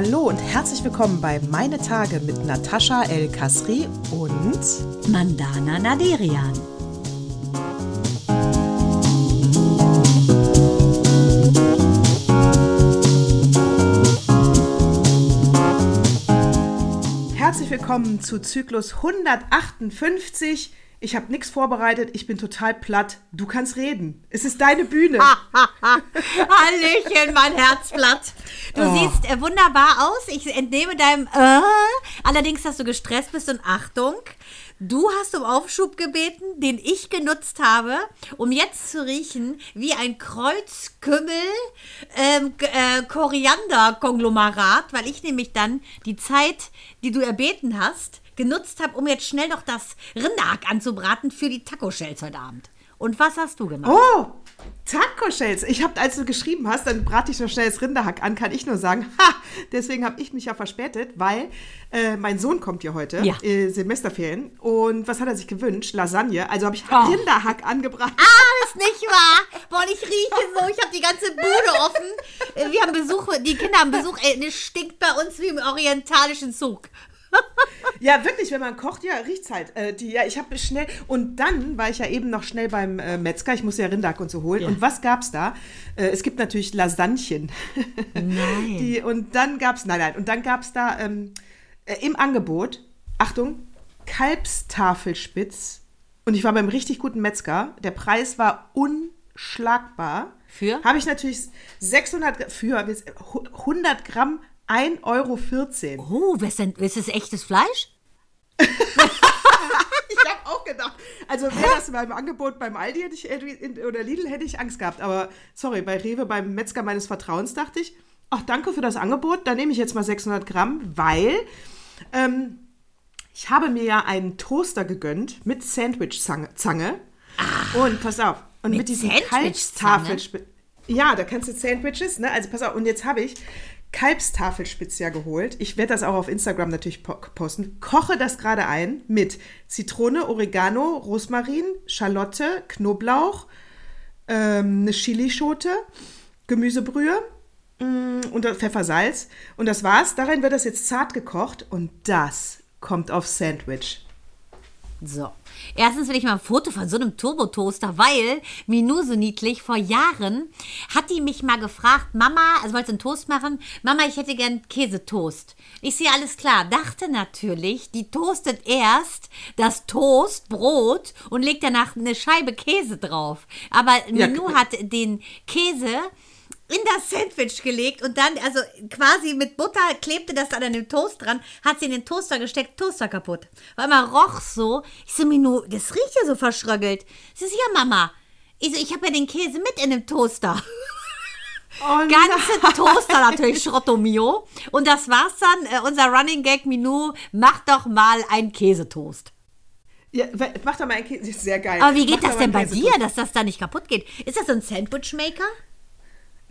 Hallo und herzlich willkommen bei Meine Tage mit Natascha El Kasri und Mandana Naderian. Herzlich willkommen zu Zyklus 158. Ich habe nichts vorbereitet, ich bin total platt. Du kannst reden. Es ist deine Bühne. Hallöchen, mein Herzblatt. Du Oh. siehst äh, wunderbar aus. Ich entnehme deinem äh, allerdings, dass du gestresst bist und Achtung. Du hast um Aufschub gebeten, den ich genutzt habe, um jetzt zu riechen wie ein Kreuzkümmel ähm, äh, Koriander-Konglomerat, weil ich nämlich dann die Zeit, die du erbeten hast, genutzt habe, um jetzt schnell noch das Rinderhack anzubraten für die Taco-Shells heute Abend. Und was hast du gemacht? Oh, Taco Shells. Ich habe, als du geschrieben hast, dann brate ich noch schnell das Rinderhack an, kann ich nur sagen, ha, deswegen habe ich mich ja verspätet, weil äh, mein Sohn kommt ja heute, Ja. äh, Semesterferien. Und was hat er sich gewünscht? Lasagne. Also habe ich Oh. Rinderhack angebracht. Ah, ist nicht wahr. Boah, und ich rieche so. Ich habe die ganze Bude offen. Äh, Wir haben Besuch, die Kinder haben Besuch. Ey, es stinkt bei uns wie im orientalischen Zug. Ja, wirklich, wenn man kocht, ja, riecht's halt. Äh, die, ja, ich habe schnell und dann war ich ja eben noch schnell beim äh, Metzger. Ich musste ja Rinderhack und so holen. Ja. Und was gab's da? Äh, es gibt natürlich Lasagnchen. Nein. Die, und dann gab's, nein, nein, und dann gab's da ähm, äh, im Angebot, Achtung, Kalbstafelspitz. Und ich war beim richtig guten Metzger. Der Preis war unschlagbar. Für? Habe ich natürlich 600, Gra- für 100 Gramm 1,14 Euro. Oh, was denn, ist das echtes Fleisch? Ich habe auch gedacht, also wäre das beim Angebot beim Aldi hätte ich, oder Lidl hätte ich Angst gehabt. Aber sorry, bei Rewe, beim Metzger meines Vertrauens dachte ich, ach danke für das Angebot, da nehme ich jetzt mal 600 Gramm, weil ähm, ich habe mir ja einen Toaster gegönnt mit Sandwich-Zange. Zange. Und pass auf, und mit, mit diesem Sandwich-Zange? Kalbstafelspitz. Ja, da kannst du Sandwiches, ne? Also pass auf, und jetzt habe ich Kalbstafelspitz ja geholt. Ich werde das auch auf Instagram natürlich po posten. Koche das gerade ein mit Zitrone, Oregano, Rosmarin, Schalotte, Knoblauch, ähm, eine Chilischote, Gemüsebrühe mm, und Pfeffersalz. Und das war's. Darin wird das jetzt zart gekocht und das kommt auf Sandwich. So. Erstens will ich mal ein Foto von so einem Turbotoaster, weil Minou so niedlich vor Jahren hat die mich mal gefragt, Mama, also wollte einen Toast machen, Mama, ich hätte gern Käsetoast. Ich sehe alles klar, dachte natürlich, die toastet erst das Toast, Brot und legt danach eine Scheibe Käse drauf. Aber Ja, Minou k- hat den Käse in das Sandwich gelegt und dann, also quasi mit Butter klebte das dann an dem Toast dran, hat sie in den Toaster gesteckt, Toaster kaputt. Weil man roch so. Ich so, Minu, das riecht ja so verschröggelt. Sie so, ja, Mama. Ich so, ich habe ja den Käse mit in dem Toaster. Oh Ganze Toaster natürlich Schrottomio. Und das war's dann. Äh, unser Running Gag, Minu, mach doch mal ein Käsetoast. Ja, mach doch mal ein Käse. Sehr geil. Aber wie Mach geht doch das denn bei einen dir, dass das da nicht kaputt geht? Ist das so ein Sandwichmaker?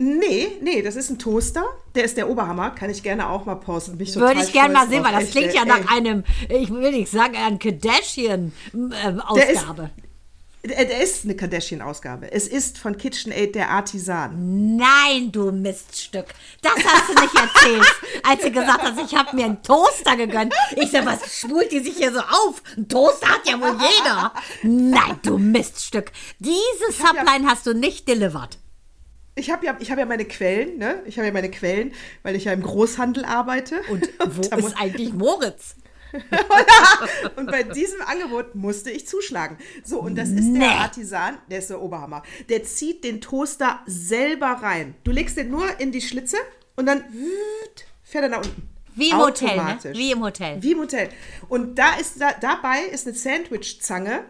Nee, nee, das ist ein Toaster. Der ist der Oberhammer. Kann ich gerne auch mal posten. Bin ich Würde ich gerne mal sehen, weil das Echt, klingt ja ey, nach einem, ich will nicht sagen, einer Kardashian-Ausgabe. Der, der ist eine Kardashian-Ausgabe. Es ist von KitchenAid der Artisan. Nein, du Miststück. Das hast du nicht erzählt, als du gesagt hast, ich habe mir einen Toaster gegönnt. Ich sag, was schwult die sich hier so auf? Ein Toaster hat ja wohl jeder. Nein, du Miststück. Diese ja- Subline hast du nicht delivered. Ich habe ja, ich hab ja meine Quellen, ne? Ich habe ja meine Quellen, weil ich ja im Großhandel arbeite. Und wo muss- ist eigentlich Moritz? Und bei diesem Angebot musste ich zuschlagen. So, und das ist Nee. der Artisan, der ist der Oberhammer. Der zieht den Toaster selber rein. Du legst den nur in die Schlitze und dann fährt er nach unten. Wie im Hotel, ne? Wie im Hotel. Wie im Hotel. Und da ist da, dabei ist eine Sandwich-Zange.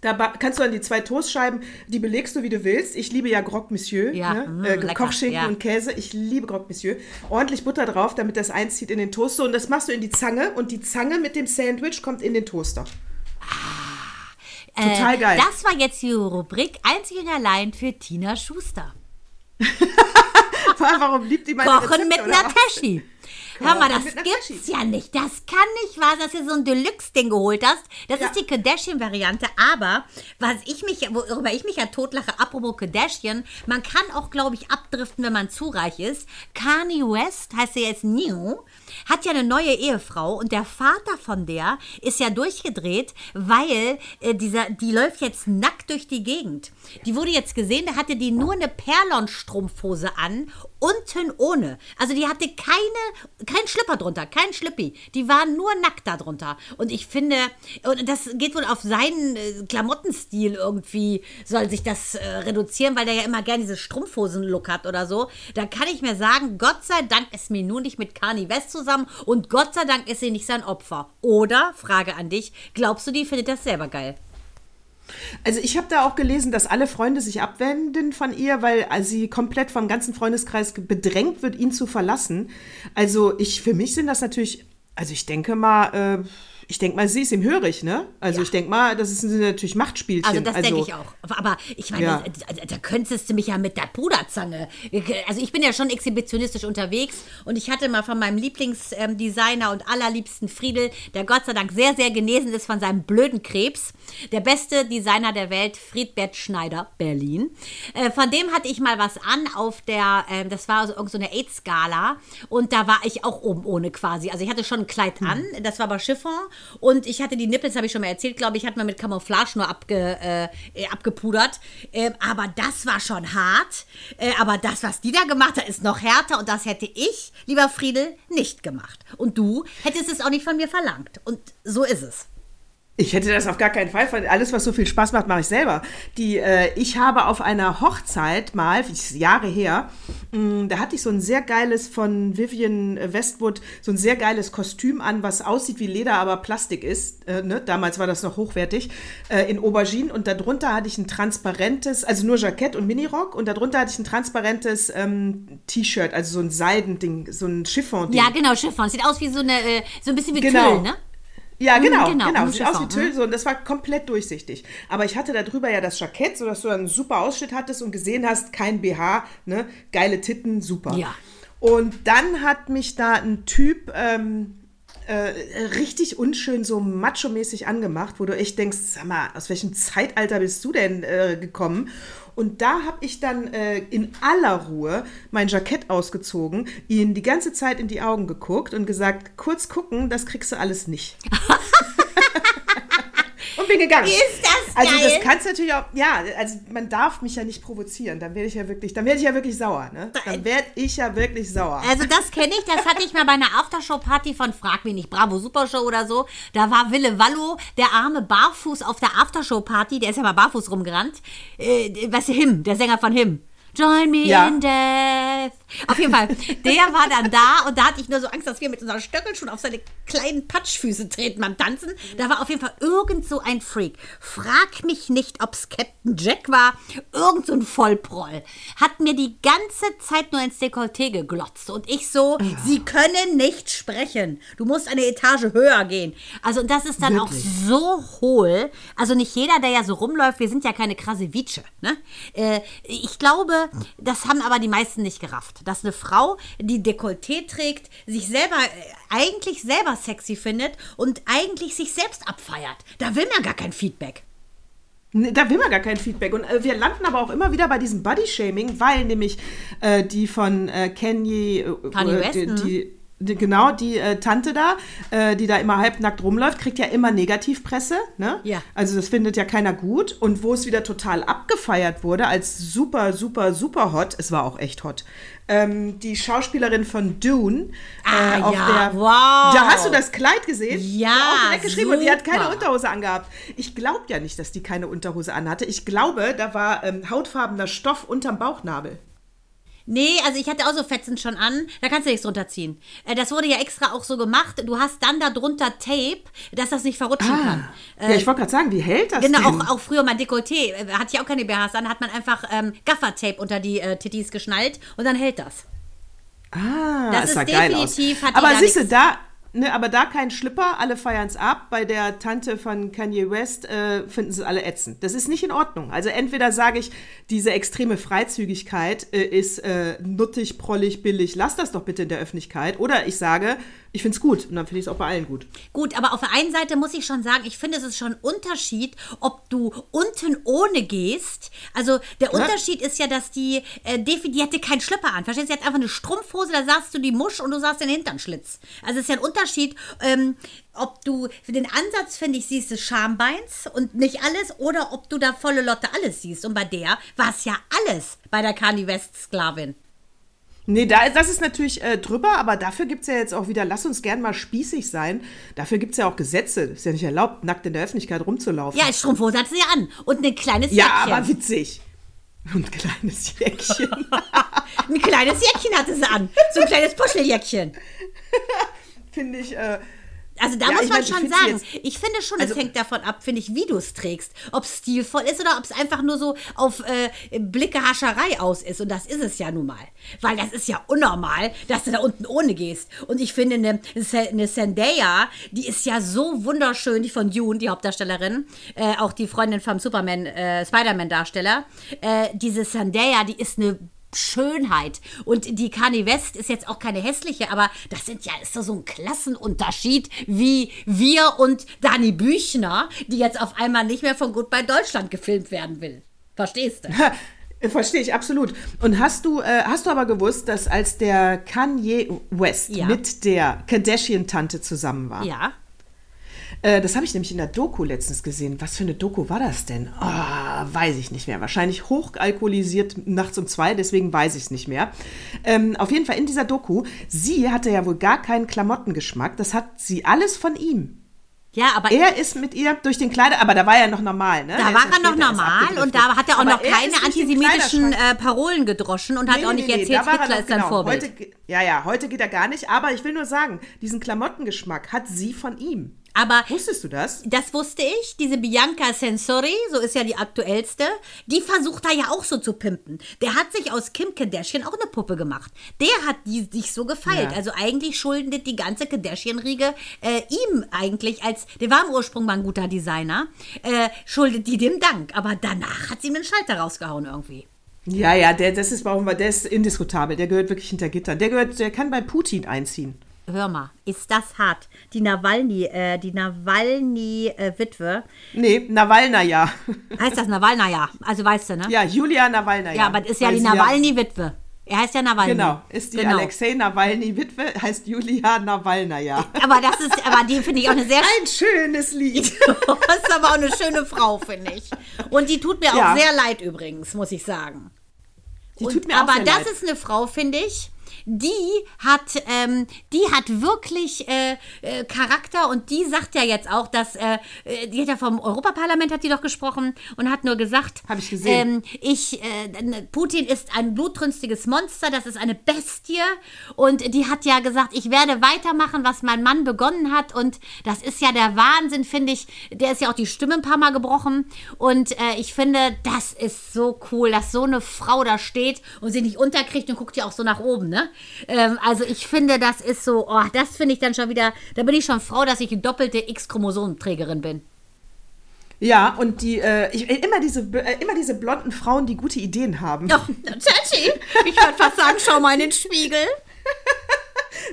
Da kannst du dann die zwei Toastscheiben, die belegst du, wie du willst. Ich liebe ja Croque Monsieur, Ja, ne? mm, äh, Kochschinken ja. und Käse. Ich liebe Croque Monsieur. Ordentlich Butter drauf, damit das einzieht in den Toaster. Und das machst du in die Zange. Und die Zange mit dem Sandwich kommt in den Toaster. Total Äh, geil. Das war jetzt die Rubrik einzig und allein für Tina Schuster. Warum liebt die meine Kochen Rezepte, mit? Nataschi. Hör mal, das gibt's ja nicht. Das kann nicht wahr sein, dass du so ein Deluxe-Ding geholt hast. Das Ja. ist die Kardashian-Variante. Aber, was ich mich, worüber ich mich ja totlache, apropos Kardashian, man kann auch, glaube ich, abdriften, wenn man zu reich ist. Kanye West, heißt er jetzt New, hat ja eine neue Ehefrau und der Vater von der ist ja durchgedreht, weil äh, dieser, die läuft jetzt nackt durch die Gegend. Die wurde jetzt gesehen, da hatte die nur eine Perlon-Strumpfhose an, unten ohne. Also die hatte keine, kein Schlipper drunter, kein Schlippi. Die war nur nackt da drunter. Und ich finde, und das geht wohl auf seinen äh, Klamottenstil irgendwie, soll sich das äh, reduzieren, weil der ja immer gerne diese Strumpfhosen-Look hat oder so. Da kann ich mir sagen, Gott sei Dank ist mir nun nicht mit Kanye West zusammen und Gott sei Dank ist sie nicht sein Opfer. Oder, Frage an dich, glaubst du, die findet das selber geil? Also ich habe da auch gelesen, dass alle Freunde sich abwenden von ihr, weil äh, sie komplett vom ganzen Freundeskreis bedrängt wird, ihn zu verlassen. Also ich, für mich sind das natürlich, also ich denke mal, äh, ich denke mal, sie ist ihm hörig, ne? Also Ja. ich denke mal, das sind natürlich Machtspielchen. Also das denke ich auch. Aber ich meine, Ja. da, da könntest du mich ja mit der Puderzange. Also ich bin ja schon exhibitionistisch unterwegs und ich hatte mal von meinem Lieblingsdesigner und allerliebsten Friedel, der Gott sei Dank sehr, sehr genesen ist von seinem blöden Krebs, der beste Designer der Welt, Friedbert Schneider, Berlin. Äh, von dem hatte ich mal was an auf der, äh, das war so, irgend so eine AIDS-Gala und da war ich auch oben ohne quasi. Also ich hatte schon ein Kleid an, das war aber Chiffon und ich hatte die Nippel, das habe ich schon mal erzählt, glaube ich, hat man mit Camouflage nur abge, äh, äh, abgepudert. Ähm, aber das war schon hart. Äh, aber das, was die da gemacht hat, ist noch härter und das hätte ich, lieber Friedel, nicht gemacht. Und du hättest es auch nicht von mir verlangt. Und so ist es. Ich hätte das auf gar keinen Fall. Alles, was so viel Spaß macht, mache ich selber. Die, äh, ich habe auf einer Hochzeit mal, Jahre her, mh, da hatte ich so ein sehr geiles von Vivian Westwood, so ein sehr geiles Kostüm an, was aussieht wie Leder, aber Plastik ist. Äh, ne? Damals war das noch hochwertig. Äh, in Aubergine und darunter hatte ich ein transparentes, also nur Jackett und Minirock und darunter hatte ich ein transparentes ähm, T-Shirt, also so ein Seidending, so ein Chiffon-Ding. Ja, genau, Chiffon. Sieht aus wie so eine, äh, so ein bisschen wie Genau. Tüll, ne? Ja, Mhm, genau, genau, genau. Sieht aus wie Tüll so und das war komplett durchsichtig. Aber ich hatte da drüber ja das Jackett, sodass du einen super Ausschnitt hattest und gesehen hast, kein BH, ne? Geile Titten, super. Ja. Und dann hat mich da ein Typ ähm, äh, richtig unschön so macho-mäßig angemacht, wo du echt denkst, sag mal, aus welchem Zeitalter bist du denn äh, gekommen? Und da habe ich dann äh, in aller Ruhe mein Jackett ausgezogen, ihn die ganze Zeit in die Augen geguckt und gesagt, kurz gucken, das kriegst du alles nicht. und bin gegangen. Ist das Also geil? das kannst du natürlich auch, ja, also man darf mich ja nicht provozieren, dann werde ich ja wirklich, dann werde ich ja wirklich sauer, ne? Dann werde ich ja wirklich sauer. Also das kenne ich, das hatte ich mal bei einer Aftershow-Party von Frag mich nicht, Bravo Supershow oder so. Da war Wille Wallo, der arme Barfuß auf der Aftershow-Party, der ist ja mal barfuß rumgerannt. Äh, was Him, der Sänger von Him. Join me Ja. in death. Auf jeden Fall, der war dann da und da hatte ich nur so Angst, dass wir mit unseren Stöckeln schon auf seine kleinen Patschfüße treten beim Tanzen. Da war auf jeden Fall irgend so ein Freak. Frag mich nicht, ob's Captain Jack war. Irgend so ein Vollproll. Hat mir die ganze Zeit nur ins Dekolleté geglotzt. Und ich so, sie können nicht sprechen. Du musst eine Etage höher gehen. Also und das ist dann Wirklich? auch so hohl. Also nicht jeder, der ja so rumläuft, wir sind ja keine Krasewice. Ne? Äh, ich glaube, das haben aber die meisten nicht gerafft. Dass eine Frau, die Dekolleté trägt, sich selber, äh, eigentlich selber sexy findet und eigentlich sich selbst abfeiert. Da will man gar kein Feedback. Da will man gar kein Feedback. Und äh, wir landen aber auch immer wieder bei diesem Body-Shaming, weil nämlich äh, die von äh, Kanye, äh, Kanye äh, West, die, die, die, genau, die äh, Tante da, äh, die da immer halbnackt rumläuft, kriegt ja immer Negativpresse. Ne? Ja. Also das findet ja keiner gut. Und wo es wieder total abgefeiert wurde als super, super, super hot, es war auch echt hot, ähm, die Schauspielerin von Dune. Ah, äh, auf ja, der, wow. Da hast du das Kleid gesehen? Ja, Auch geschrieben und die hat keine. Unterhose angehabt. Ich glaube ja nicht, dass die keine Unterhose anhatte. Ich glaube, da war ähm, hautfarbener Stoff unterm Bauchnabel. Nee, also ich hatte auch so Fetzen schon an. Da kannst du nichts drunter ziehen. Äh, das wurde ja extra auch so gemacht. Du hast dann da drunter Tape, dass das nicht verrutschen kann. ja, ich wollte gerade sagen, wie hält das Genau, denn? auch, auch früher mein Dekolleté. äh, Hatte ich auch keine BHs an, hat man einfach ähm, Gaffertape unter die äh, Tittis geschnallt und dann hält das. ah, das es ist sah geil aus. definitiv- hat die Aber siehst du, da, Ne, aber da kein Schlipper, alle feiern es ab. Bei der Tante von Kanye West äh, finden sie alle ätzend. Das ist nicht in Ordnung. Also entweder sage ich, diese extreme Freizügigkeit äh, ist äh, nuttig, prollig, billig, lass das doch bitte in der Öffentlichkeit. Oder ich sage, ich finde es gut und dann finde ich es auch bei allen gut. Gut, aber auf der einen Seite muss ich schon sagen, ich finde, es ist schon ein Unterschied, ob du unten ohne gehst. Also der Ja. Unterschied ist ja, dass die, äh, Defi, die hatte keinen Schlipper an. Verstehst du? Sie hat einfach eine Strumpfhose, da sahst du die Musch und du sahst den Hinternschlitz. Also es ist ja ein Unterschied, ähm, ob du für den Ansatz, finde ich, siehst des Schambeins und nicht alles oder ob du da volle Lotte alles siehst. Und bei der war es ja alles bei der Kanye West-Sklavin. Nee, da, das ist natürlich äh, drüber, aber dafür gibt es ja jetzt auch wieder, lass uns gern mal spießig sein. Dafür gibt es ja auch Gesetze. Ist ja nicht erlaubt, nackt in der Öffentlichkeit rumzulaufen. Ja, Strumpfhose hatte sie an und ein kleines ja Jäckchen. aber witzig. Und ein kleines Jäckchen. Ein kleines Jäckchen hatte sie an. So ein kleines Puscheljäckchen. Finde ich, äh, Also da Ja, muss ich man mein, ich schon find's sagen, ich finde schon, Also- es hängt davon ab, finde ich, wie du es trägst. Ob es stilvoll ist oder ob es einfach nur so auf äh, Blickehascherei aus ist. Und das ist es ja nun mal. Weil das ist ja unnormal, dass du da unten ohne gehst. Und ich finde, eine, eine Zendaya, die ist ja so wunderschön, die von Yoon, die Hauptdarstellerin, äh, auch die Freundin vom Superman, äh, Spider-Man-Darsteller. Äh, diese Zendaya, die ist eine Schönheit. Und die Kanye West ist jetzt auch keine hässliche, aber das sind ja ist doch so ein Klassenunterschied wie wir und Dani Büchner, die jetzt auf einmal nicht mehr von Goodbye Deutschland gefilmt werden will. Verstehst du? Verstehe ich absolut. Und hast du, äh, hast du aber gewusst, dass als der Kanye West Ja. mit der Kardashian-Tante zusammen war? Ja. Äh, das habe ich nämlich in der Doku letztens gesehen. Was für eine Doku war das denn? Ah, weiß ich nicht mehr. Wahrscheinlich hochalkoholisiert nachts um zwei, deswegen weiß ich es nicht mehr. Ähm, auf jeden Fall in dieser Doku, sie hatte ja wohl gar keinen Klamottengeschmack. Das hat sie alles von ihm. Ja, aber Er ist mit ihr durch den Kleider, aber da war er noch normal, ne? da Der war er noch normal und da hat er auch Aber noch er keine antisemitischen äh, Parolen gedroschen und hat auch nicht erzählt, da war er Hitler noch- ist sein genau. Vorbild. Heute, ja, ja, heute geht er gar nicht, aber ich will nur sagen, diesen Klamottengeschmack hat sie von ihm. Aber Wusstest du das? Das wusste ich. Diese Bianca Sensori, so ist ja die aktuellste, die versucht da ja auch so zu pimpen. Der hat sich aus Kim Kardashian auch eine Puppe gemacht. Der hat die sich so gefeilt. Ja. Also eigentlich schuldet die ganze Kardashian-Riege äh, ihm eigentlich als, der war im Ursprung mal ein guter Designer, äh, schuldet die dem Dank. Aber danach hat sie ihm den Schalter rausgehauen irgendwie. Ja, ja, der, das ist, brauchen wir, der ist indiskutabel. Der gehört wirklich hinter Gittern. Der gehört, der kann bei Putin einziehen. Hör mal, ist das hart? Die Nawalny, äh, die Nawalny-Witwe, Nee, Nawalna ja. heißt das Nawalna, ja. Also weißt du, ne? Ja, Julia Nawalna ja. Aber das ist ja Weil die Nawalny-Witwe. Er heißt ja Nawalny. Genau, ist die Genau. Alexei Nawalny-Witwe, heißt Julia Nawalna ja. Aber das ist, aber die finde ich auch eine sehr Ein schönes Lied. Das ist aber auch eine schöne Frau, finde ich. Und die tut mir Ja. auch sehr leid übrigens, muss ich sagen. Die Und, tut mir auch aber sehr das leid. ist eine Frau, finde ich. Die hat, ähm, die hat wirklich äh, äh, Charakter und die sagt ja jetzt auch, dass, äh, äh, die hat ja vom Europaparlament hat die doch gesprochen und hat nur gesagt, Hab ich gesehen. Ähm, ich, äh, Putin ist ein blutrünstiges Monster, das ist eine Bestie und die hat ja gesagt, ich werde weitermachen, was mein Mann begonnen hat und das ist ja der Wahnsinn, finde ich. Der ist ja auch die Stimme ein paar Mal gebrochen und äh, ich finde, das ist so cool, dass so eine Frau da steht und sie nicht unterkriegt und guckt ja auch so nach oben, ne? Ähm, also ich finde, das ist so, oh, das finde ich dann schon wieder, da bin ich schon froh, dass ich die doppelte X-Chromosomenträgerin bin. Ja, und die, äh, ich, immer, diese, äh, immer diese blonden Frauen, die gute Ideen haben. Oh, Tati, ich würde fast sagen, schau mal in den Spiegel.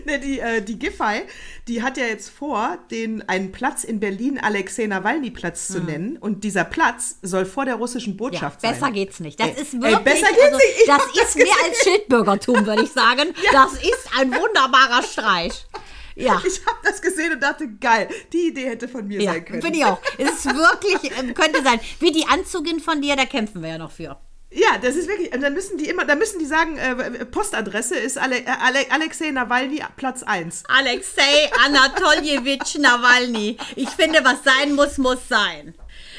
Ne, die, äh, die Giffey, die hat ja jetzt vor, den einen Platz in Berlin Alexei Nawalny-Platz zu nennen. Und dieser Platz soll vor der russischen Hm. Ja, Botschaft besser sein. geht's nicht. Das Ey, ist ey, wirklich, besser geht's also, nicht. Ich das hab das ist mehr gesehen. als Schildbürgertum, würde ich sagen. Das ist ein wunderbarer Streich. Ja. Ich habe das gesehen und dachte, geil, die Idee hätte von mir Ja, sein können. finde ich auch. Es ist wirklich, ähm, könnte sein. Wie die Anzugin von dir, da kämpfen wir ja noch für. Ja, das ist wirklich, und dann müssen die immer, da müssen die sagen, äh, Postadresse ist Ale, äh, Ale, Alexei Nawalny Platz 1. Alexei Anatoljewitsch Nawalny. Ich finde, was sein muss, muss sein.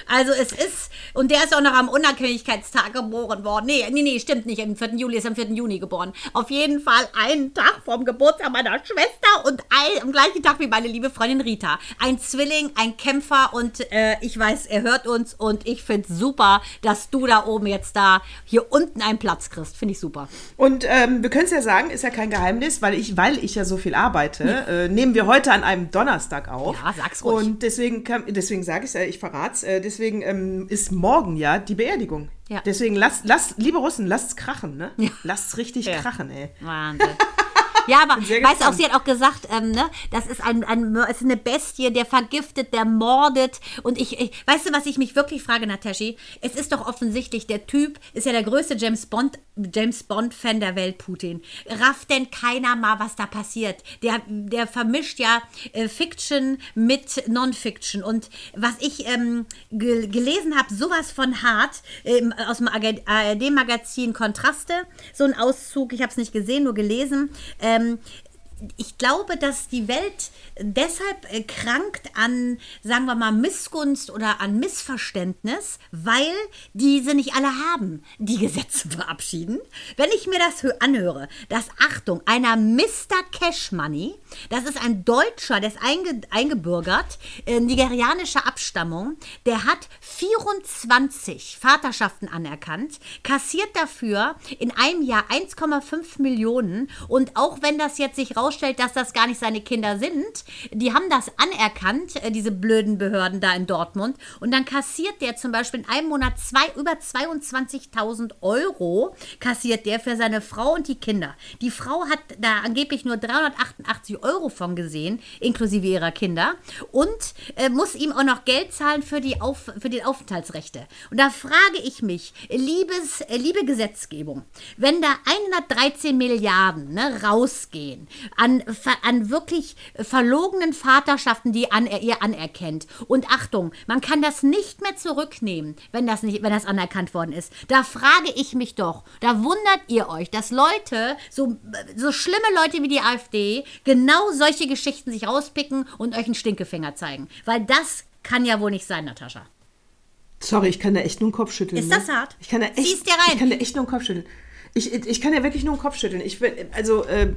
Also es ist, und der ist auch noch am Unabhängigkeitstag geboren worden. Nee, nee, nee, stimmt nicht. Am 4. Juli ist am 4. Juni geboren. Auf jeden Fall einen Tag vom Geburtstag meiner Schwester und ein, am gleichen Tag wie meine liebe Freundin Rita. Ein Zwilling, ein Kämpfer und äh, ich weiß, er hört uns und ich finde es super, dass du da oben jetzt da hier unten einen Platz kriegst. Finde ich super. Und ähm, wir können es ja sagen, ist ja kein Geheimnis, weil ich, weil ich ja so viel arbeite, äh, nehmen wir heute an einem Donnerstag auf. Ja, sag's ruhig. Und deswegen, deswegen sage ich es ja, ich verrat's. Äh, deswegen ähm, ist morgen ja die Beerdigung. Ja. Deswegen lasst, lasst, liebe Russen, lasst's krachen, ne? Ja. Lasst's richtig Ja. krachen, ey. Wahnsinn. Ja, aber weißt du auch, sie hat auch gesagt, ähm, ne, das ist, ein, ein, es ist eine Bestie, der vergiftet, der mordet. Und ich, ich, weißt du, was ich mich wirklich frage, Nataschi? Es ist doch offensichtlich, der Typ ist ja der größte James Bond, James Bond-Fan der Welt, Putin. Rafft denn keiner mal, was da passiert? Der, der vermischt ja äh, Fiction mit Non-Fiction. Und was ich ähm, ge gelesen habe, sowas von hart, ähm, aus dem ARD-Magazin Kontraste, so ein Auszug, ich habe es nicht gesehen, nur gelesen. Ähm, ich glaube, dass die Welt deshalb äh, krankt an, sagen wir mal, Missgunst oder an Missverständnis, weil diese nicht alle haben, die Gesetze verabschieden. Wenn ich mir das hö- anhöre, dass Achtung, einer Mr. Cash Money, das ist ein Deutscher, der ist einge eingebürgert, äh, nigerianischer Abstammung, der hat 24 Vaterschaften anerkannt, kassiert dafür in einem Jahr 1,5 Millionen und auch wenn das jetzt sich rausstellt, dass das gar nicht seine Kinder sind, die haben das anerkannt, äh, diese blöden Behörden da in Dortmund und dann kassiert der zum Beispiel in einem Monat zwei, über 22.000 Euro kassiert der für seine Frau und die Kinder. Die Frau hat da angeblich nur 388 Euro von gesehen, inklusive ihrer Kinder und äh, muss ihm auch noch Geld zahlen für die, Auf, für die Aufenthaltsrechte. Und da frage ich mich, liebes, äh, liebe Gesetzgebung, wenn da 113 Milliarden ne, rausgehen an, an wirklich verlogenen Vaterschaften, die an, ihr anerkennt. Und Achtung, man kann das nicht mehr zurücknehmen, wenn das, nicht, wenn das anerkannt worden ist. Da frage ich mich doch, da wundert ihr euch, dass Leute, so, so schlimme Leute wie die AfD, genau solche Geschichten sich rauspicken und euch einen Stinkefinger zeigen. Weil das kann ja wohl nicht sein, Natascha. Sorry, ich kann da echt nur den Kopf schütteln. Ist ne? das hart? Ich kann da echt, dir rein. Ich kann da echt nur den Kopf schütteln. Ich, ich kann ja wirklich nur den Kopf schütteln. Ich will, also, äh,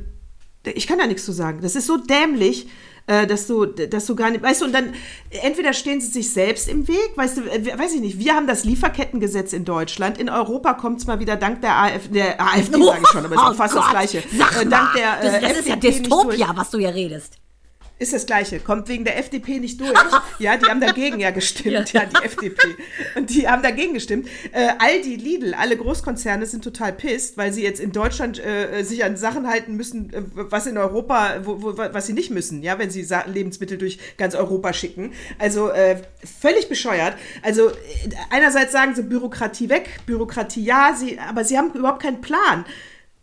ich kann da nichts zu sagen. Das ist so dämlich, äh, dass du, dass du gar nicht, weißt du, und dann entweder stehen sie sich selbst im Weg, weißt du, äh, weiß ich nicht. Wir haben das Lieferkettengesetz in Deutschland. In Europa kommt es mal wieder dank der, AfD, der AfD, sage ich schon, aber ist auch Oh fast Gott, das Gleiche. Sag Äh, mal, dank der, das, das ist ja Dystopia, was du hier redest. Ist das Gleiche, kommt wegen der FDP nicht durch. Ja, die haben dagegen ja gestimmt, ja, die FDP. Und die haben dagegen gestimmt. Äh, Aldi, Lidl, alle Großkonzerne sind total pisst, weil sie jetzt in Deutschland äh, sich an Sachen halten müssen, äh, was in Europa, wo, wo, was sie nicht müssen, ja, wenn sie Sa Lebensmittel durch ganz Europa schicken. Also äh, völlig bescheuert. Also äh, einerseits sagen sie Bürokratie weg, Bürokratie ja, sie, aber sie haben überhaupt keinen Plan.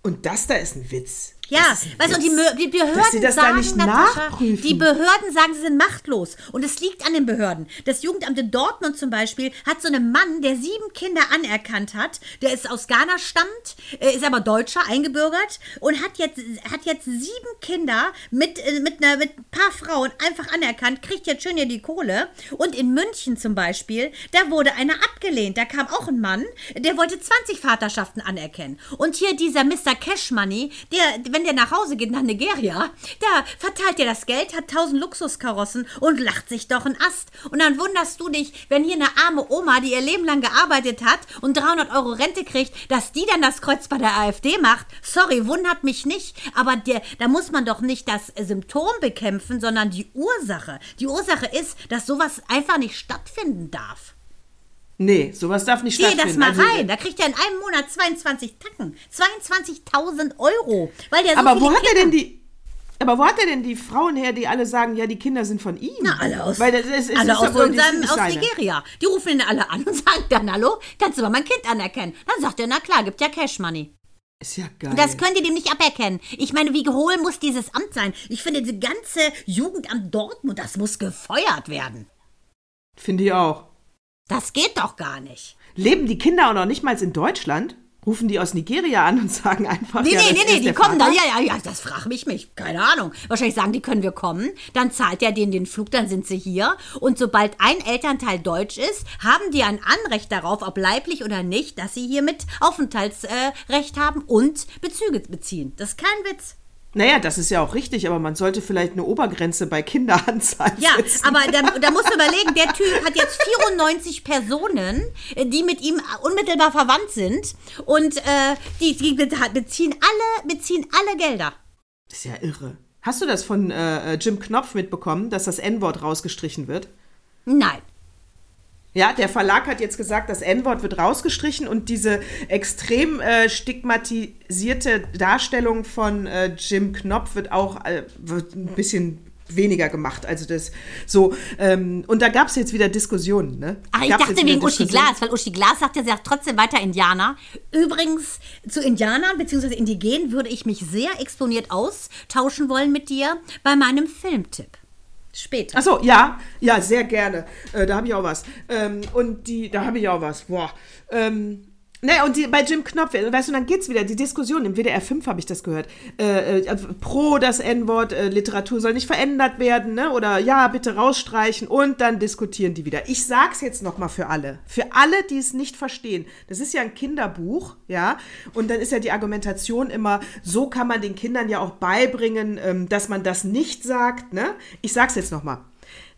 Und das da ist ein Witz. Ja, weißt du, und die, die Behörden das da sagen, nicht Natascha, die Behörden sagen, sie sind machtlos. Und es liegt an den Behörden. Das Jugendamt in Dortmund zum Beispiel hat so einen Mann, der sieben Kinder anerkannt hat. Der ist aus Ghana stammt, äh, ist aber Deutscher, eingebürgert und hat jetzt, hat jetzt sieben Kinder mit, äh, mit, einer, mit ein paar Frauen einfach anerkannt, kriegt jetzt schön hier die Kohle. Und in München zum Beispiel, da wurde einer abgelehnt. Da kam auch ein Mann, der wollte 20 Vaterschaften anerkennen. Und hier dieser Mr. Cash Money, der, wenn der nach Hause geht nach Nigeria, da verteilt er das Geld, hat 1000 Luxuskarossen und lacht sich doch einen Ast. Und dann wunderst du dich, wenn hier eine arme Oma, die ihr Leben lang gearbeitet hat und 300 Euro Rente kriegt, dass die dann das Kreuz bei der AfD macht. Sorry, wundert mich nicht. Aber der, da muss man doch nicht das Symptom bekämpfen, sondern die Ursache. Die Ursache ist, dass sowas einfach nicht stattfinden darf. Nee, sowas darf nicht Geh stattfinden. das mal Also, rein. Da kriegt er in einem Monat 22 Tacken. 22.000 Euro. Weil der so aber wo hat er Kinder- denn die. Aber wo hat er denn die Frauen her, die alle sagen, ja, die Kinder sind von ihm? Na, alle aus, Weil das ist, ist, alle aus, unserem, aus. Nigeria. Die rufen ihn alle an und sagen dann, hallo, kannst du mal mein Kind anerkennen? Dann sagt er, na klar, gibt ja Cash Money. Ist ja geil. Und das könnt ihr dem nicht aberkennen. Ich meine, wie hohl muss dieses Amt sein? Ich finde, diese ganze Jugendamt Dortmund, das muss gefeuert werden. Finde ich auch. Das geht doch gar nicht. Leben die Kinder auch noch nicht mal in Deutschland? Rufen die aus Nigeria an und sagen einfach. Nee, ja, nee, nee, nee, die der kommen Vater? dann, ja, ja, ja, das frage ich mich, keine Ahnung. Wahrscheinlich sagen die, können wir kommen, dann zahlt er denen den Flug, dann sind sie hier. Und sobald ein Elternteil deutsch ist, haben die ein Anrecht darauf, ob leiblich oder nicht, dass sie hier mit Aufenthaltsrecht haben und Bezüge beziehen. Das ist kein Witz. Naja, das ist ja auch richtig, aber man sollte vielleicht eine Obergrenze bei Kinderanzahl Ja, setzen. aber da, da musst du überlegen, der Typ hat jetzt 94 Personen, äh, die mit ihm unmittelbar verwandt sind und äh, die, die beziehen alle, beziehen alle Gelder. Das ist ja irre. Hast du das von äh, Jim Knopf mitbekommen, dass das N-Wort rausgestrichen wird? Nein. Ja, der Verlag hat jetzt gesagt, das N-Wort wird rausgestrichen und diese extrem äh, stigmatisierte Darstellung von äh, Jim Knopf wird auch äh, wird ein bisschen weniger gemacht. Also das so, ähm, und da gab es jetzt wieder Diskussionen, ne? Ach, ich Gab's dachte wegen Uschi. Glas, weil Uschi Glas sagt ja, sie sagt trotzdem weiter Indianer. Übrigens, zu Indianern bzw. Indigenen würde ich mich sehr exponiert austauschen wollen mit dir bei meinem Filmtipp. Später. Achso, ja, ja, sehr gerne. Äh, da habe ich auch was. Ähm, und die, da habe ich auch was. Boah. Ähm, ne, und die, bei Jim Knopf, äh, weißt du, dann geht's wieder, die Diskussion, im WDR 5 habe ich das gehört. Äh, äh, pro das N-Wort, äh, Literatur soll nicht verändert werden, ne? Oder ja, bitte rausstreichen und dann diskutieren die wieder. Ich sag's jetzt nochmal für alle. Für alle, die es nicht verstehen. Das ist ja ein Kinderbuch, ja. Und dann ist ja die Argumentation immer, so kann man den Kindern ja auch beibringen, ähm, dass man das nicht sagt, ne? Ich sag's jetzt nochmal.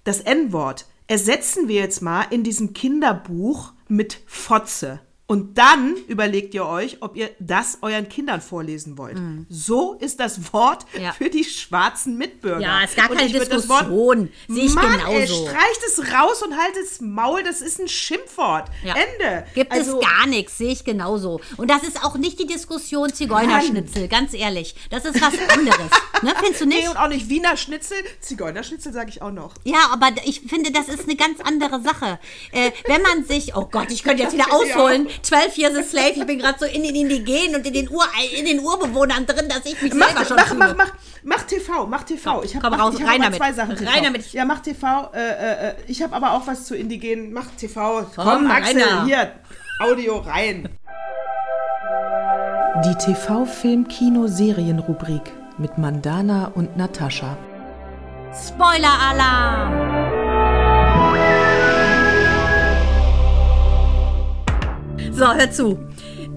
Das N-Wort ersetzen wir jetzt mal in diesem Kinderbuch mit Fotze. Und dann überlegt ihr euch, ob ihr das euren Kindern vorlesen wollt. So ist das Wort Mhm. Ja. für die schwarzen Mitbürger. Ja, ist gar keine Diskussion. Sehe ich Mann, genauso. Ey, streicht es raus und haltet es Maul, das ist ein Schimpfwort. Ja. Ende. Gibt Also- es gar nichts, sehe ich genauso. Und das ist auch nicht die Diskussion Zigeunerschnitzel, ganz ehrlich. Das ist was anderes. ne, findest du nicht? Nee, und auch nicht Wiener Schnitzel. Zigeunerschnitzel sage ich auch noch. Ja, aber ich finde, das ist eine ganz andere Sache. Äh, wenn man sich, oh Gott, ich könnte jetzt wieder ausholen. 12 Years a Slave, ich bin gerade so in den Indigenen und in den, Ur in den Urbewohnern drin, dass ich mich selber Mach, schon mach, mach, mach, mach TV, mach TV. Komm, ich hab, komm mach, raus, ich rein aber damit. zwei Sachen TV. Rein damit. Ja, mach TV. Äh, äh, ich habe aber auch was zu Indigenen. Mach TV. Komm, Komm, Axel, Rainer. hier, Audio rein. Die TV-Film-Kino-Serien-Rubrik mit Mandana und Natascha. Spoiler-Alarm! So, hör zu.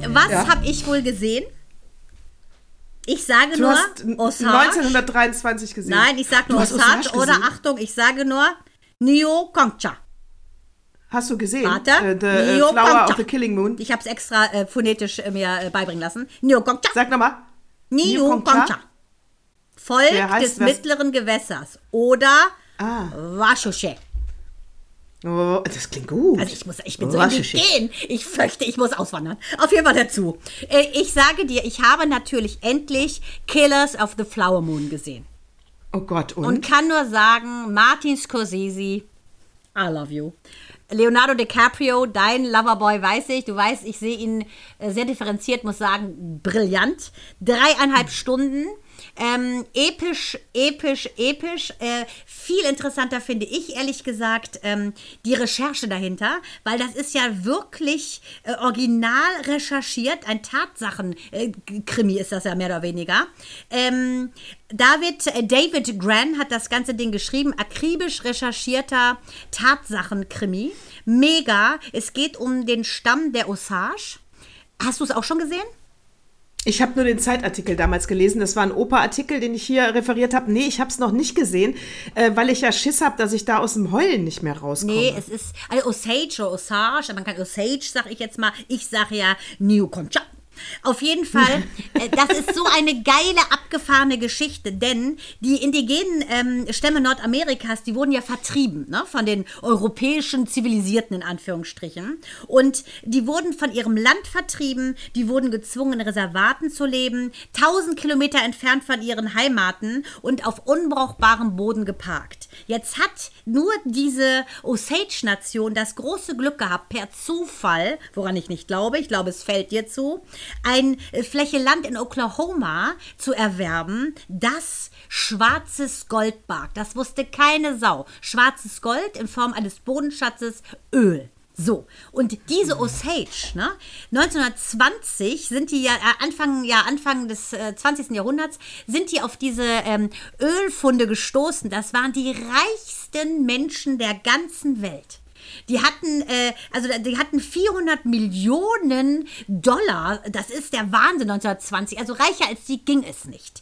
Was Ja. habe ich wohl gesehen? Ich sage Du nur hast Osage. 1923 gesehen. Nein, ich sage nur Osage Osage oder? Achtung, ich sage nur Neo Concha. Hast du gesehen? Warte. Äh, the äh, Neo Flower Concha. of the Killing Moon. Ich habe es extra äh, phonetisch äh, mir äh, beibringen lassen. Neo Concha. Sag nochmal. Neo Concha? Concha. Volk heißt des das? mittleren Gewässers. Oder Ah. Washusche. Oh, das klingt gut. Also ich muss, ich bin so Washusche. indigen. Ich fürchte, ich muss auswandern. Auf jeden Fall dazu. Äh, Ich sage dir, ich habe natürlich endlich Killers of the Flower Moon gesehen. Oh Gott, und? Und kann nur sagen, Martin Scorsese, I love you. Leonardo DiCaprio, dein Loverboy, weiß ich. Du weißt, ich sehe ihn äh, sehr differenziert, muss sagen, brillant. Dreieinhalb Stunden. Ähm, episch, episch, episch. Äh, viel interessanter finde ich, ehrlich gesagt, ähm, die Recherche dahinter, weil das ist ja wirklich äh, original recherchiert. Ein Tatsachen-Krimi ist das ja mehr oder weniger. Ähm, David, äh, David Gran hat das ganze Ding geschrieben, akribisch recherchierter Tatsachenkrimi. Mega. Es geht um den Stamm der Osage. Hast du es auch schon gesehen? Ich habe nur den Zeitartikel damals gelesen. Das war ein Opa-Artikel, den ich hier referiert habe. Nee, ich habe es noch nicht gesehen, äh, weil ich ja Schiss habe, dass ich da aus dem Heulen nicht mehr rauskomme. Nee, es ist also Osage oder Osage, man kann Osage, sag ich jetzt mal. Ich sage ja New Concha. Auf jeden Fall, äh, das ist so eine geile, abgefahrene Geschichte, denn die indigenen ähm, Stämme Nordamerikas, die wurden ja vertrieben ne, von den europäischen Zivilisierten in Anführungsstrichen. Und die wurden von ihrem Land vertrieben, die wurden gezwungen, in Reservaten zu leben, tausend Kilometer entfernt von ihren Heimaten und auf unbrauchbarem Boden geparkt. Jetzt hat nur diese Osage-Nation das große Glück gehabt, per Zufall, woran ich nicht glaube, ich glaube, es fällt dir zu, ein äh, Fläche Land in Oklahoma zu erwerben, das schwarzes Gold barg. Das wusste keine Sau. Schwarzes Gold in Form eines Bodenschatzes Öl. So, und diese Osage, ne, 1920 sind die ja, äh, Anfang, ja, Anfang des äh, 20. Jahrhunderts, sind die auf diese ähm, Ölfunde gestoßen. Das waren die reichsten Menschen der ganzen Welt. Die hatten, äh, also die hatten 400 Millionen Dollar. Das ist der Wahnsinn 1920. Also reicher als die ging es nicht.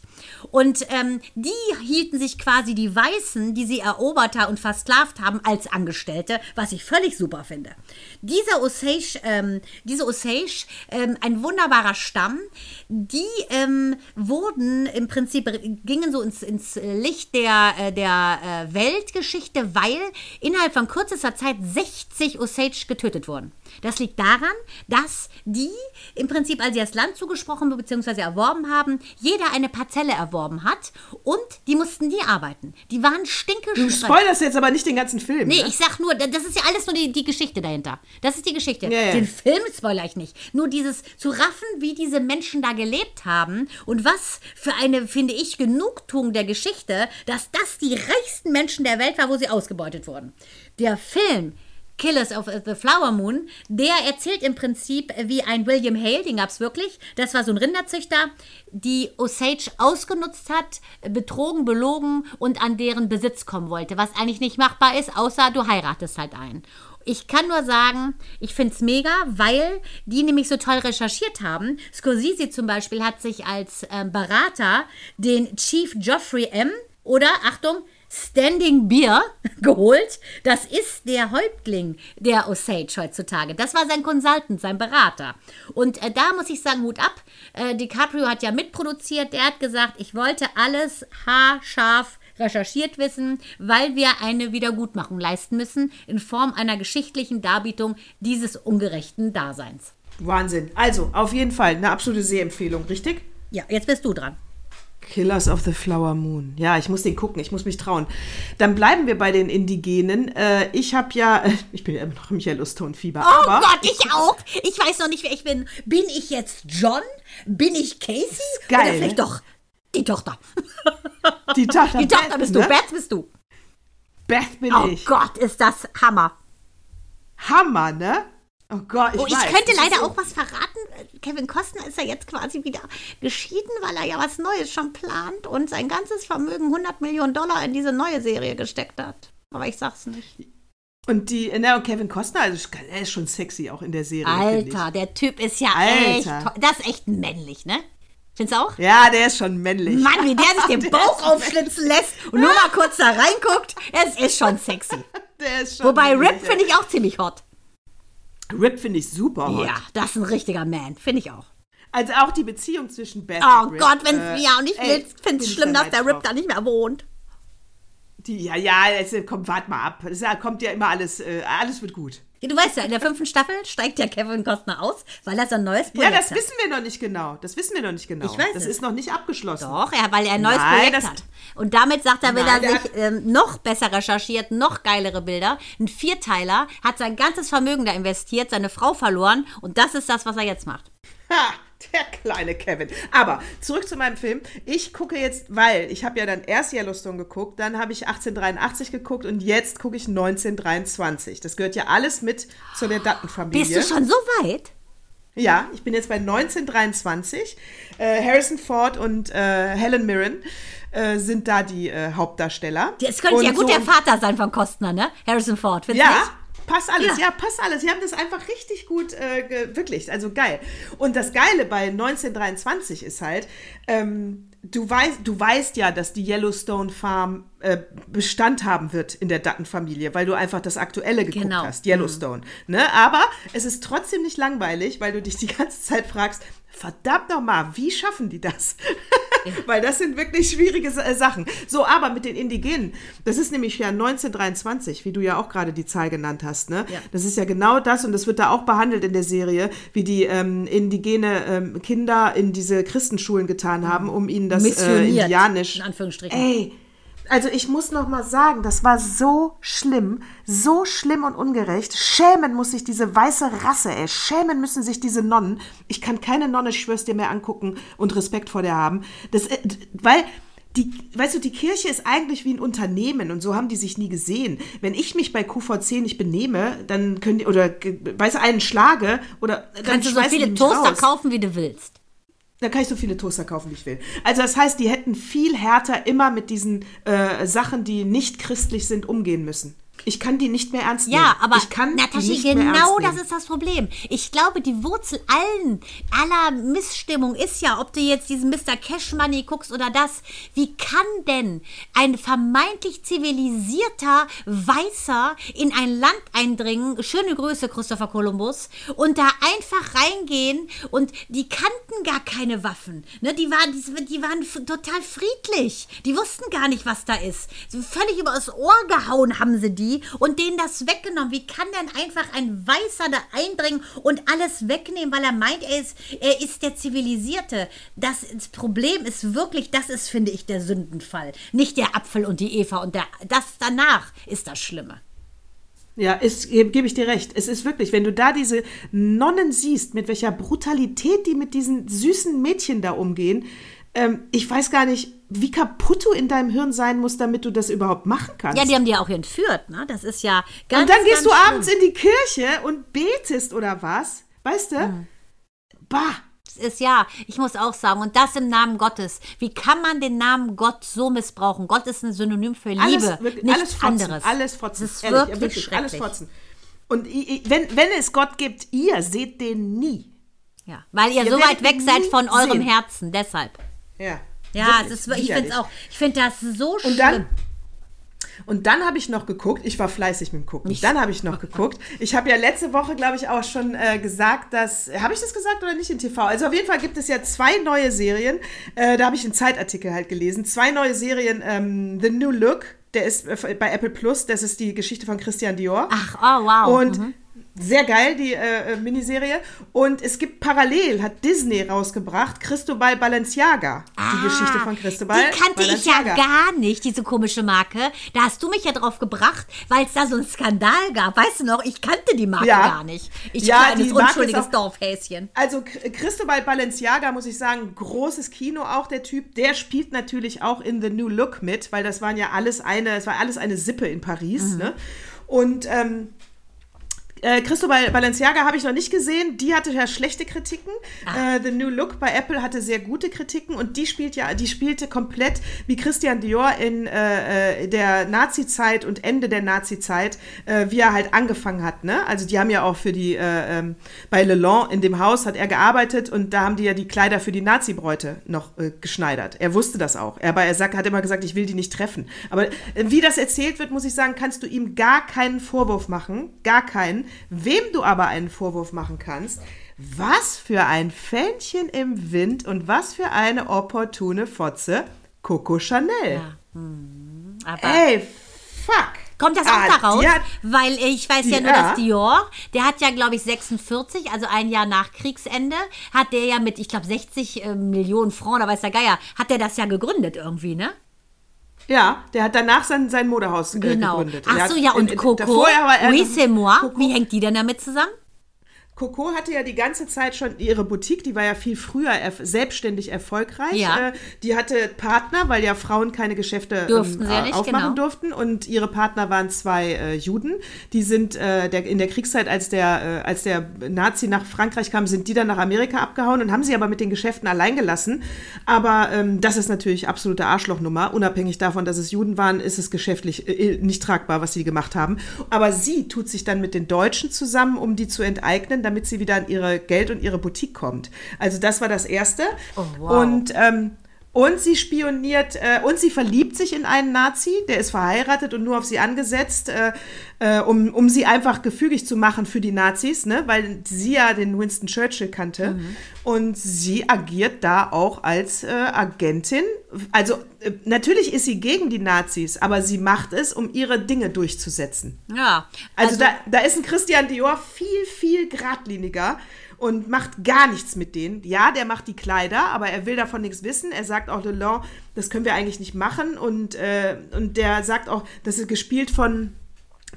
Und ähm, die hielten sich quasi die Weißen, die sie erobert und versklavt haben, als Angestellte, was ich völlig super finde. Dieser Osage, ähm, diese Osage, ähm, ein wunderbarer Stamm, die ähm, wurden im Prinzip, gingen so ins, ins Licht der, äh, der äh, Weltgeschichte, weil innerhalb von kürzester Zeit 60 Osage getötet wurden. Das liegt daran, dass die im Prinzip, als sie das Land zugesprochen bzw. erworben haben, jeder eine Parzelle erworben hat und die mussten nie arbeiten. Die waren stinke Du spoilerst jetzt aber nicht den ganzen Film. Nee, ne? ich sag nur, das ist ja alles nur die, die Geschichte dahinter. Das ist die Geschichte. Ja, ja. Den Film spoiler ich nicht. Nur dieses zu raffen, wie diese Menschen da gelebt haben und was für eine, finde ich, Genugtuung der Geschichte, dass das die reichsten Menschen der Welt war, wo sie ausgebeutet wurden. Der Film Killers of the Flower Moon, der erzählt im Prinzip wie ein William Hale, den gab es wirklich. Das war so ein Rinderzüchter, die Osage ausgenutzt hat, betrogen, belogen und an deren Besitz kommen wollte, was eigentlich nicht machbar ist, außer du heiratest halt einen. Ich kann nur sagen, ich finde es mega, weil die nämlich so toll recherchiert haben. Scorsese zum Beispiel hat sich als ähm, Berater den Chief Geoffrey M. oder, Achtung, Standing Beer geholt. Das ist der Häuptling der Osage heutzutage. Das war sein Consultant, sein Berater. Und äh, da muss ich sagen, Hut ab. Äh, DiCaprio hat ja mitproduziert. Der hat gesagt, ich wollte alles haarscharf recherchiert wissen, weil wir eine Wiedergutmachung leisten müssen in Form einer geschichtlichen Darbietung dieses ungerechten Daseins. Wahnsinn. Also, auf jeden Fall eine absolute Sehempfehlung, richtig? Ja, jetzt bist du dran. Killers of the Flower Moon. Ja, ich muss den gucken, ich muss mich trauen. Dann bleiben wir bei den Indigenen. Äh, ich habe ja, ich bin ja immer noch im Yellowstone-Fieber. Oh aber Gott, ich auch. Ich weiß noch nicht, wer ich bin. Bin ich jetzt John? Bin ich Casey? geil, Oder vielleicht ne? doch die Tochter. die Tochter, Die Tochter Beth, bist du. ne? Beth bist du. Beth bin Oh ich. Gott, ist das Hammer. Hammer, ne? Oh Gott, ich Oh, ich weiß. könnte leider so- auch was verraten. Kevin Costner ist ja jetzt quasi wieder geschieden, weil er ja was Neues schon plant und sein ganzes Vermögen 100 Millionen Dollar in diese neue Serie gesteckt hat. Aber ich sag's nicht. Und die, na, und Kevin Costner, also er ist schon sexy auch in der Serie. Alter, der Typ ist ja Alter. echt toll. Das ist echt männlich, ne? Findest du auch? Ja, der ist schon männlich. Mann, wie der sich den Der Bauch aufschlitzen lässt und nur mal kurz da reinguckt, es ist schon sexy. Der ist schon Wobei männlich, Rip finde ich auch ziemlich hot. Rip finde ich super hot. Ja, das ist ein richtiger Man, finde ich auch. Also auch die Beziehung zwischen Beth Oh und Rip. Gott, wenn äh, ja, und ich finde es schlimm, da dass der Rip da nicht mehr wohnt. Die, ja, ja, es, kommt, warte mal ab. Es kommt ja immer alles, äh, alles wird gut. Ja, du weißt ja, in der fünften Staffel steigt ja Kevin Costner aus, weil er so ein neues Ja, Projekt das hat. wissen wir noch nicht genau. Das wissen wir noch nicht genau. Ich weiß das es. ist noch nicht abgeschlossen. Doch, er, weil er ein neues Nein, Projekt hat. Und damit sagt er, will Nein, er sich ähm, noch besser recherchiert, noch geilere Bilder. Ein Vierteiler, hat sein ganzes Vermögen da investiert, seine Frau verloren und das ist das, was er jetzt macht. Ha, der kleine Kevin. Aber zurück zu meinem Film. Ich gucke jetzt, weil ich habe ja dann erst Yellowstone geguckt, dann habe ich 1883 geguckt und jetzt gucke ich 1923. Das gehört ja alles mit zu der Dattenfamilie. Bist du schon so weit? Ja, ich bin jetzt bei 1923. Äh, Harrison Ford und äh, Helen Mirren äh, sind da die äh, Hauptdarsteller. Das könnte Und ja gut so- der Vater sein von Costner, ne? Harrison Ford, findest Ja, nicht? Passt alles. Ja. Ja. passt alles. Sie haben das einfach richtig gut, äh, wirklich, also geil. Und das Geile bei 1923 ist halt, ähm, du, weißt, du weißt ja, dass die Yellowstone Farm äh, Bestand haben wird in der Dattenfamilie, weil du einfach das Aktuelle geguckt Genau. hast, Yellowstone. Ne? Aber es ist trotzdem nicht langweilig, weil du dich die ganze Zeit fragst, verdammt nochmal, wie schaffen die das? Weil das sind wirklich schwierige äh, Sachen. So, aber mit den Indigenen, das ist nämlich ja 1923, wie du ja auch gerade die Zahl genannt hast. Ne? Ja. Das ist ja genau das und das wird da auch behandelt in der Serie, wie die ähm, indigene ähm, Kinder in diese Christenschulen getan haben, um ihnen das äh, Indianisch. in Anführungsstrichen. Ey, also ich muss noch mal sagen, das war so schlimm, so schlimm und ungerecht. Schämen muss sich diese weiße Rasse, ey. Schämen müssen sich diese Nonnen. Ich kann keine Nonne, ich schwör's dir, mehr angucken und Respekt vor der haben. Das, äh, weil die, weißt du, die Kirche ist eigentlich wie ein Unternehmen und so haben die sich nie gesehen. Wenn ich mich bei QVC nicht benehme, dann können die, oder, weißt du, einen schlage oder dann Kannst du so viele Toaster raus. kaufen, wie du willst. Da kann ich so viele Toaster kaufen, wie ich will. Also das heißt, die hätten viel härter immer mit diesen äh, Sachen, die nicht christlich sind, umgehen müssen. Ich kann die nicht mehr ernst nehmen. Ja, aber ich kann Natascha, genau das ist das Problem. Ich glaube, die Wurzel allen, aller Missstimmung ist ja, ob du jetzt diesen Mr. Cash Money guckst oder das. Wie kann denn ein vermeintlich zivilisierter Weißer in ein Land eindringen? Schöne Grüße, Christopher Columbus. Und da einfach reingehen und die kannten gar keine Waffen. Ne? Die, waren, die, die waren total friedlich. Die wussten gar nicht, was da ist. Völlig übers Ohr gehauen haben sie die und denen das weggenommen. Wie kann denn einfach ein Weißer da eindringen und alles wegnehmen, weil er meint, er ist, er ist der Zivilisierte? Das, das Problem ist wirklich, das ist, finde ich, der Sündenfall. Nicht der Apfel und die Eva und der, das danach ist das Schlimme. Ja, gebe ich dir recht. Es ist wirklich, wenn du da diese Nonnen siehst, mit welcher Brutalität die mit diesen süßen Mädchen da umgehen, ähm, ich weiß gar nicht, wie kaputt du in deinem Hirn sein musst, damit du das überhaupt machen kannst. Ja, die haben die ja auch entführt, ne? Das ist ja ganz und dann gehst du schlimm. abends in die Kirche und betest oder was? Weißt du? Hm. Bah! Es ist ja, ich muss auch sagen, und das im Namen Gottes. Wie kann man den Namen Gott so missbrauchen? Gott ist ein Synonym für Liebe, Alles, wirklich, nichts alles fotzen, anderes. Alles fotzen. Das ist Ehrlich, wirklich, wirklich alles fotzen. Und i- i- wenn, wenn es Gott gibt, ihr seht den nie. Ja, weil ihr, Ihr so weit weg seid von eurem sehen. Herzen, deshalb. Ja. Ja, es ist, ich finde auch, ich finde das so schlimm. Und dann, und dann habe ich noch geguckt, ich war fleißig mit dem Gucken. Dann habe ich noch geguckt. Ich habe ja letzte Woche, glaube ich, auch schon äh, gesagt, dass. Habe ich das gesagt oder nicht in TV? Also auf jeden Fall gibt es ja zwei neue Serien. Äh, da habe ich einen Zeitartikel halt gelesen. Zwei neue Serien. Ähm, The New Look, der ist äh, bei Apple Plus. Das ist die Geschichte von Christian Dior. Ach, oh, wow. Und mhm. Sehr geil, die äh, äh, Miniserie. Und es gibt parallel, hat Disney rausgebracht, Cristobal Balenciaga. die Geschichte von Cristobal Ah, Die kannte ich ja Balenciaga. gar nicht, diese komische Marke. Da hast du mich ja drauf gebracht, weil es da so einen Skandal gab. Weißt du noch, ich kannte die Marke Ja. gar nicht. Ich Ja, kleines, unschuldiges auch- Dorfhäschen. Also Cr- Cristobal Balenciaga, muss ich sagen, großes Kino auch der Typ. Der spielt natürlich auch in The New Look mit, weil das waren ja alles eine, es war alles eine Sippe in Paris. Mhm. Ne? Und ähm, äh, Cristobal Balenciaga habe ich noch nicht gesehen. Die hatte ja schlechte Kritiken. Ah. Äh, The New Look bei Apple hatte sehr gute Kritiken und die spielt ja, die spielte komplett wie Christian Dior in äh, äh, der Nazi-Zeit und Ende der Nazi-Zeit, äh, wie er halt angefangen hat. Ne? Also die haben ja auch für die äh, ähm, bei Leland in dem Haus hat er gearbeitet und da haben die ja die Kleider für die Nazi-Bräute noch äh, geschneidert. Er wusste das auch. Er, aber er sagt, hat immer gesagt, ich will die nicht treffen. Aber wie das erzählt wird, muss ich sagen, kannst du ihm gar keinen Vorwurf machen, gar keinen. Wem du aber einen Vorwurf machen kannst, was für ein Fähnchen im Wind und was für eine opportune Fotze Coco Chanel. Aber Ey, fuck. Kommt das auch Ah, da raus? die hat- Weil ich weiß ja nur, Ja. dass Dior, der hat ja, glaube ich, 46, also ein Jahr nach Kriegsende, hat der ja mit, ich glaube, 60 äh, Millionen Franc, oder weiß der Geier, hat der das ja gegründet irgendwie, ne? Ja, der hat danach sein, sein Modehaus äh, Genau. gegründet. Der Ach so, ja, und Coco, oui, c'est moi, Coco- wie hängt die denn damit zusammen? Coco hatte ja die ganze Zeit schon ihre Boutique, die war ja viel früher erf selbstständig erfolgreich. Ja. Äh, die hatte Partner, weil ja Frauen keine Geschäfte Durften ähm, sie ja nicht, aufmachen genau. durften. Und ihre Partner waren zwei äh, Juden. Die sind äh, der, in der Kriegszeit, als der, äh, als der Nazi nach Frankreich kam, sind die dann nach Amerika abgehauen und haben sie aber mit den Geschäften allein gelassen. Aber ähm, das ist natürlich absolute Arschlochnummer. Unabhängig davon, dass es Juden waren, ist es geschäftlich äh, nicht tragbar, was sie gemacht haben. Aber sie tut sich dann mit den Deutschen zusammen, um die zu enteignen, damit sie wieder an ihre Geld und ihre Boutique kommt. Also das war das Erste. Oh, wow. Und ähm, und sie spioniert äh, und sie verliebt sich in einen Nazi, der ist verheiratet und nur auf sie angesetzt, äh, äh, um, um sie einfach gefügig zu machen für die Nazis, ne? weil sie ja den Winston Churchill kannte. Und sie agiert da auch als äh, Agentin. Also äh, natürlich ist sie gegen die Nazis, aber sie macht es, um ihre Dinge durchzusetzen. Ja. Also, da, da ist ein Christian Dior viel, viel geradliniger und macht gar nichts mit denen. Ja, der macht die Kleider, aber er will davon nichts wissen. Er sagt auch, Delon, das können wir eigentlich nicht machen. Und, äh, und der sagt auch, das ist gespielt von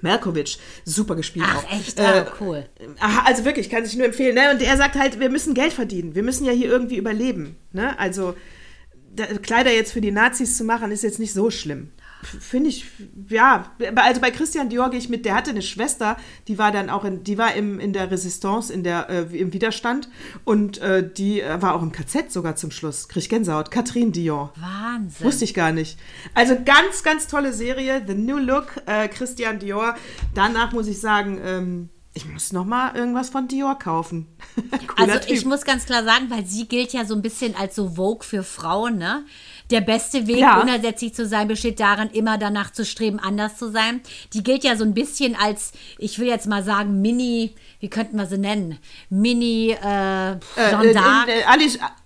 Malkovich. Super gespielt Ach, auch. echt? Äh, Ah, cool. Aha, also wirklich, kann sich nur empfehlen. Ne? Und er sagt halt, wir müssen Geld verdienen. Wir müssen ja hier irgendwie überleben. Ne? Also da, Kleider jetzt für die Nazis zu machen, ist jetzt nicht so schlimm. Finde ich, ja, also bei Christian Dior gehe ich mit, der hatte eine Schwester, die war dann auch in, die war im, in der Resistance, in der, äh, im Widerstand und äh, die äh, war auch im KZ sogar zum Schluss. Krieg ich Gänsehaut. Katrin Dior. Wahnsinn. Wusste ich gar nicht. Also ganz, ganz tolle Serie, The New Look, äh, Christian Dior. Danach muss ich sagen, ähm, ich muss noch mal irgendwas von Dior kaufen. also typ. ich muss ganz klar sagen, weil sie gilt ja so ein bisschen als so Vogue für Frauen, ne? Der beste Weg, ja. unersetzlich zu sein, besteht darin, immer danach zu streben, anders zu sein. Die gilt ja so ein bisschen als, ich will jetzt mal sagen, Mini, wie könnten wir sie nennen? Mini äh, Jeanne äh, d'Arc. Äh,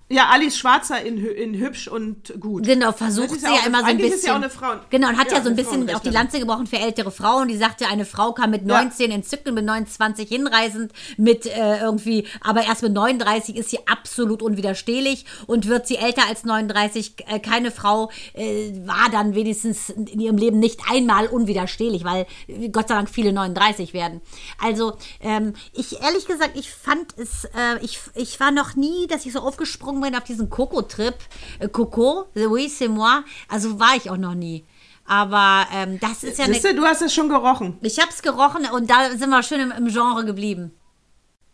ja, Alice Schwarzer in, in hübsch und gut. Genau, versucht sie ja, immer so ein bisschen. Ist ja auch eine Frau. Genau, und hat ja, ja so ein bisschen auf die Lanze gebrochen für ältere Frauen. Die sagte, eine Frau kann mit 19 ja. entzücken, mit 29 hinreisend, mit äh, irgendwie, aber erst mit 39 ist sie absolut unwiderstehlich und wird sie älter als 39, äh, keine Frau äh, war dann wenigstens in ihrem Leben nicht einmal unwiderstehlich, weil Gott sei Dank viele 39 werden. Also, ähm, ich ehrlich gesagt, ich fand es, äh, ich, ich war noch nie, dass ich so aufgesprungen bin auf diesen Coco-Trip, äh, Coco, oui, c'est moi, also war ich auch noch nie. Aber ähm, das ist ja eine. Du, du hast es schon gerochen. Ich habe es gerochen und da sind wir schön im, im Genre geblieben.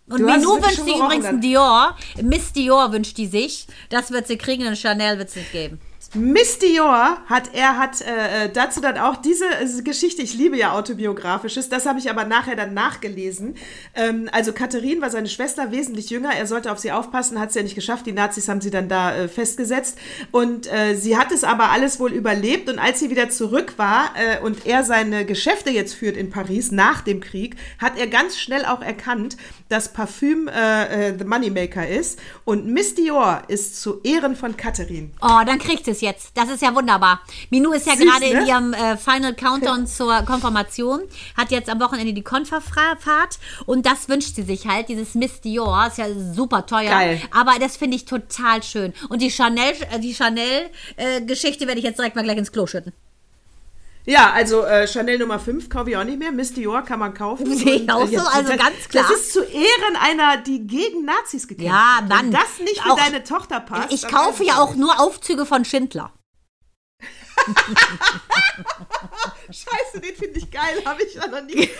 Und du Minou wünscht sich übrigens ein Dior. Miss Dior wünscht die sich. Das wird sie kriegen und Chanel wird es nicht geben. Miss Dior hat, er hat äh, äh, dazu dann auch diese äh, Geschichte, ich liebe ja autobiografisches, das habe ich aber nachher dann nachgelesen. Ähm, also Katharine war seine Schwester, wesentlich jünger, er sollte auf sie aufpassen, hat es ja nicht geschafft, die Nazis haben sie dann da äh, festgesetzt und äh, sie hat es aber alles wohl überlebt und als sie wieder zurück war äh, und er seine Geschäfte jetzt führt in Paris nach dem Krieg, hat er ganz schnell auch erkannt, dass Parfüm The Moneymaker ist und Miss Dior ist zu Ehren von Katharine. Oh, dann kriegt es jetzt. Das ist ja wunderbar. Minou ist ja gerade ne? in ihrem äh, Final Countdown zur Konfirmation, hat jetzt am Wochenende die Konferfahrt und das wünscht sie sich halt, dieses Miss Dior, ist ja super teuer, Geil. aber das finde ich total schön. Und die Chanel, äh, die Chanel-Geschichte äh, werde ich jetzt direkt mal gleich ins Klo schütten. Ja, also äh, Chanel Nummer 5 kaufe ich auch nicht mehr. Miss Dior kann man kaufen. Sehe ich auch so, also das, ganz klar. Das ist zu Ehren einer, die gegen Nazis gekämpft ja, hat. Wenn das nicht für auch, deine Tochter passt. Ich kaufe ja auch nur Aufzüge von Schindler. Scheiße, den finde ich geil, habe ich ja noch nie.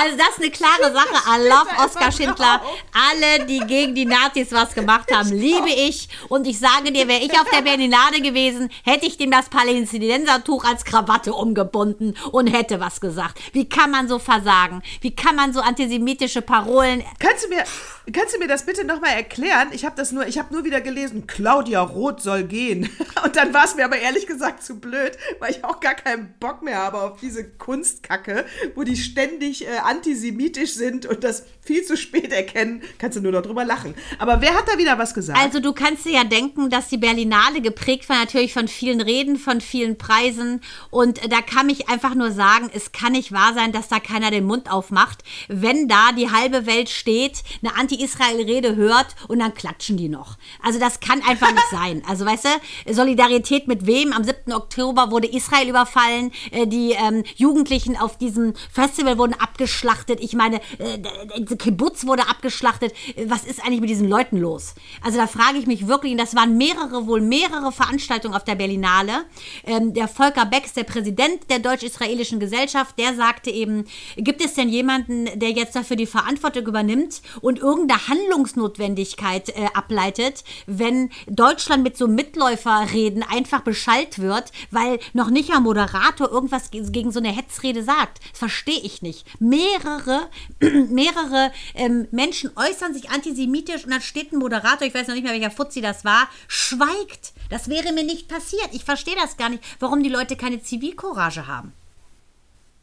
Also das ist eine klare Sache. I love Oskar Schindler. Alle, die gegen die Nazis was gemacht haben, liebe ich. Und ich sage dir, wäre ich auf der Berlinade gewesen, hätte ich dem das Palästinensertuch als Krawatte umgebunden und hätte was gesagt. Wie kann man so versagen? Wie kann man so antisemitische Parolen... Kannst du mir, kannst du mir das bitte nochmal erklären? Ich habe das nur, ich habe nur wieder gelesen, Claudia Roth soll gehen. Und dann war es mir aber ehrlich gesagt zu blöd, weil ich auch gar keinen Bock mehr habe auf diese Kunstkacke, wo die ständig äh, antisemitisch sind und das viel zu spät erkennen, kannst du nur noch drüber lachen. Aber wer hat da wieder was gesagt? Also du kannst dir ja denken, dass die Berlinale geprägt war natürlich von vielen Reden, von vielen Preisen und da kann ich einfach nur sagen, es kann nicht wahr sein, dass da keiner den Mund aufmacht, wenn da die halbe Welt steht, eine Anti-Israel-Rede hört und dann klatschen die noch. Also das kann einfach nicht sein. Also weißt du, Solidarität mit wem? Am 7. Oktober wurde Israel überfallen, äh, die ähm, Jugendlichen auf diesem Festival wurden abgeschlachtet. Ich meine, äh, Kibbutz wurde abgeschlachtet. Was ist eigentlich mit diesen Leuten los? Also da frage ich mich wirklich, und das waren mehrere, wohl mehrere Veranstaltungen auf der Berlinale. Ähm, der Volker Becks, der Präsident der deutsch-israelischen Gesellschaft, der sagte eben, gibt es denn jemanden, der jetzt dafür die Verantwortung übernimmt und irgendeine Handlungsnotwendigkeit äh, ableitet, wenn Deutschland mit so Mitläuferreden einfach beschallt wird, weil noch nicht ein Moderator irgendwas gegen so eine Hetzrede sagt. Das verstehe ich nicht. Mehrere, mehrere ähm, Menschen äußern sich antisemitisch und dann steht ein Moderator, ich weiß noch nicht mehr, welcher Fuzzi das war, schweigt. Das wäre mir nicht passiert. Ich verstehe das gar nicht, warum die Leute keine Zivilcourage haben.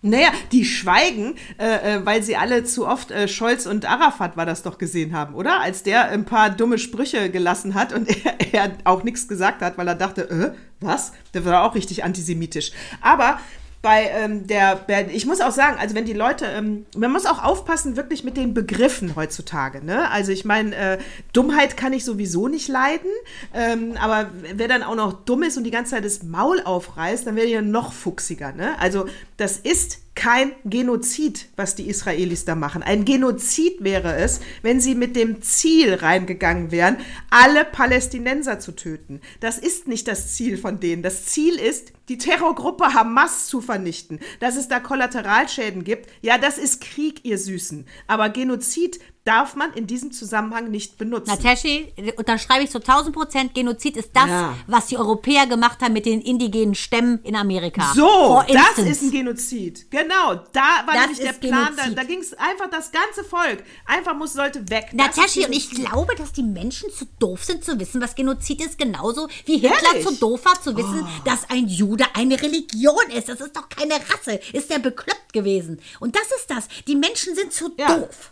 Naja, die schweigen, äh, äh, weil sie alle zu oft äh, Scholz und Arafat war das doch gesehen haben, oder? Als der ein paar dumme Sprüche gelassen hat und er, er auch nichts gesagt hat, weil er dachte, äh, was? Der war auch richtig antisemitisch. Aber bei ähm, der, ich muss auch sagen, also wenn die Leute, ähm, man muss auch aufpassen wirklich mit den Begriffen heutzutage. Ne? Also ich meine, äh, Dummheit kann ich sowieso nicht leiden, ähm, aber wer dann auch noch dumm ist und die ganze Zeit das Maul aufreißt, dann werde ich ja noch fuchsiger. Ne? Also das ist kein Genozid, was die Israelis da machen. Ein Genozid wäre es, wenn sie mit dem Ziel reingegangen wären, alle Palästinenser zu töten. Das ist nicht das Ziel von denen. Das Ziel ist, die Terrorgruppe Hamas zu vernichten. Dass es da Kollateralschäden gibt, ja, das ist Krieg, ihr Süßen. Aber Genozid darf man in diesem Zusammenhang nicht benutzen. Nataschi, unterschreibe ich zu 1000 Prozent, Genozid ist das, Ja. was die Europäer gemacht haben mit den indigenen Stämmen in Amerika. So, das ist ein Genozid. Genau, da war Das nämlich der Plan. Da, Genozid. da ging es einfach das ganze Volk. Einfach muss, sollte weg. Nataschi, ist und ich glaube, dass die Menschen zu doof sind zu wissen, was Genozid ist, genauso wie Hitler Ehrlich? Oh. zu doof war zu wissen, dass ein Jude eine Religion ist. Das ist doch keine Rasse. Ist der bekloppt gewesen. Und das ist das. Die Menschen sind zu Ja. doof.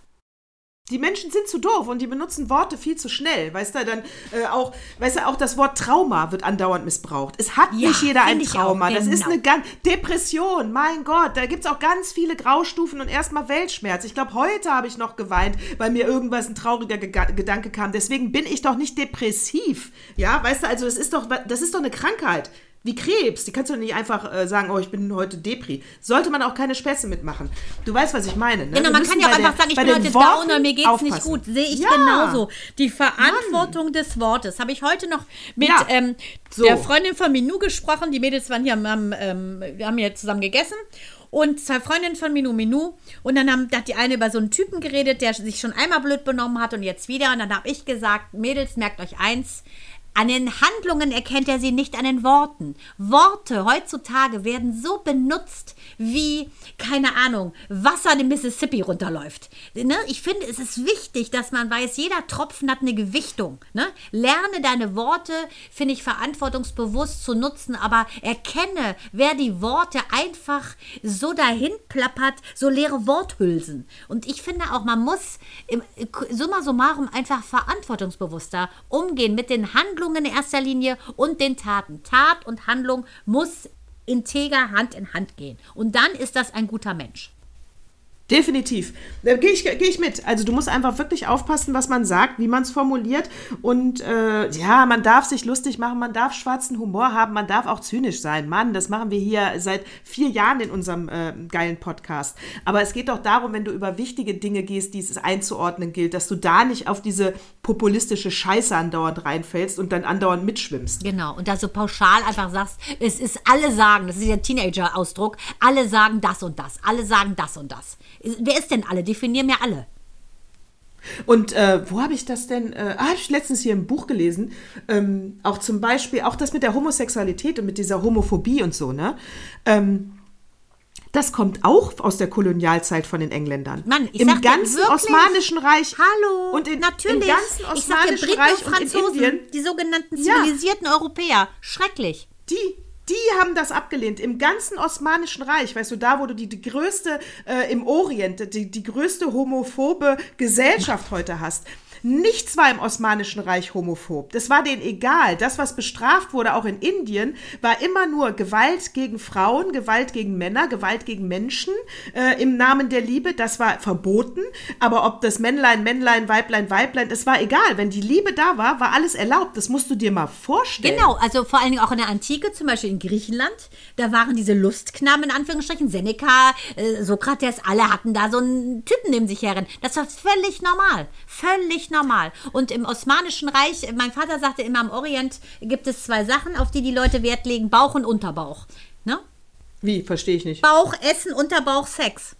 Die Menschen sind zu doof und die benutzen Worte viel zu schnell. Weißt du, dann äh, auch, weißt du, auch das Wort Trauma wird andauernd missbraucht. Es hat Ja, nicht jeder ein Trauma. auch, Das ist genau. eine ganz Depression, mein Gott. Da gibt es auch ganz viele Graustufen und erstmal Weltschmerz. Ich glaube, heute habe ich noch geweint, weil mir irgendwas ein trauriger Gega- Gedanke kam. Deswegen bin ich doch nicht depressiv. Ja, weißt du, also das ist doch, das ist doch eine Krankheit. Wie Krebs, die kannst du nicht einfach äh, sagen, oh, ich bin heute Depri. Sollte man auch keine Späße mitmachen. Du weißt, was ich meine. Ne? Genau, man kann ja auch einfach sagen, ich bin heute down oder mir geht's nicht aufpassen. gut. Sehe ich Ja. genauso. Die Verantwortung des Wortes habe ich heute noch mit Ja. ähm, So. der Freundin von Minou gesprochen. Die Mädels waren hier, haben, ähm, wir haben hier zusammen gegessen. Und zwei Freundinnen von Minou Minou. Und dann haben, da hat die eine über so einen Typen geredet, der sich schon einmal blöd benommen hat und jetzt wieder. Und dann habe ich gesagt, Mädels, merkt euch eins. An den Handlungen erkennt er sie nicht an den Worten. Worte heutzutage werden so benutzt wie, keine Ahnung, Wasser den Mississippi runterläuft. Ne? Ich finde, es ist wichtig, dass man weiß, jeder Tropfen hat eine Gewichtung. Ne? Lerne deine Worte, finde ich, verantwortungsbewusst zu nutzen, aber erkenne, wer die Worte einfach so dahin plappert, so leere Worthülsen. Und ich finde auch, man muss im, summa summarum einfach verantwortungsbewusster umgehen mit den Handlungen in erster Linie und den Taten. Tat und Handlung muss integer Hand in Hand gehen. Und dann ist das ein guter Mensch. Definitiv. Da gehe ich, geh ich mit. Also du musst einfach wirklich aufpassen, was man sagt, wie man es formuliert. Und äh, ja, man darf sich lustig machen, man darf schwarzen Humor haben, man darf auch zynisch sein. Mann, das machen wir hier seit vier Jahren in unserem äh, geilen Podcast. Aber es geht doch darum, wenn du über wichtige Dinge gehst, die es einzuordnen gilt, dass du da nicht auf diese populistische Scheiße andauernd reinfällst und dann andauernd mitschwimmst. Genau. Und da so pauschal einfach sagst, es ist alle sagen, das ist der Teenager-Ausdruck, alle sagen das und das, alle sagen das und das. Wer ist denn alle? Definier mir alle. Und äh, wo habe ich das denn? Äh, ah, habe ich letztens hier im Buch gelesen. Ähm, auch zum Beispiel, auch das mit der Homosexualität und mit dieser Homophobie und so, ne? Ähm, das kommt auch aus der Kolonialzeit von den Engländern. Mann, ich Im sag ganzen wirklich, Osmanischen Reich. Hallo, Und in, natürlich. im ganzen ich sag dir, Osmanischen Briten Reich und und in Franzosen, Indien. die sogenannten Ja. zivilisierten Europäer. Schrecklich. Die, die haben das abgelehnt. Im ganzen Osmanischen Reich, weißt du, da, wo du die, die größte, äh, im Orient, die, die größte homophobe Gesellschaft heute hast. Nichts war im Osmanischen Reich homophob. Das war denen egal. Das, was bestraft wurde, auch in Indien, war immer nur Gewalt gegen Frauen, Gewalt gegen Männer, Gewalt gegen Menschen äh, im Namen der Liebe. Das war verboten. Aber ob das Männlein, Männlein, Weiblein, Weiblein, es war egal. Wenn die Liebe da war, war alles erlaubt. Das musst du dir mal vorstellen. Genau, also vor allen Dingen auch in der Antike, zum Beispiel in Griechenland, da waren diese Lustknaben in Anführungsstrichen, Seneca, äh, Sokrates, alle hatten da so einen Typen neben sich herren. Das war völlig normal, völlig normal. Und im Osmanischen Reich, mein Vater sagte immer, im Orient gibt es zwei Sachen, auf die die Leute Wert legen, Bauch und Unterbauch. Ne? Wie? Verstehe ich nicht. Bauch, Essen, Unterbauch, Sex.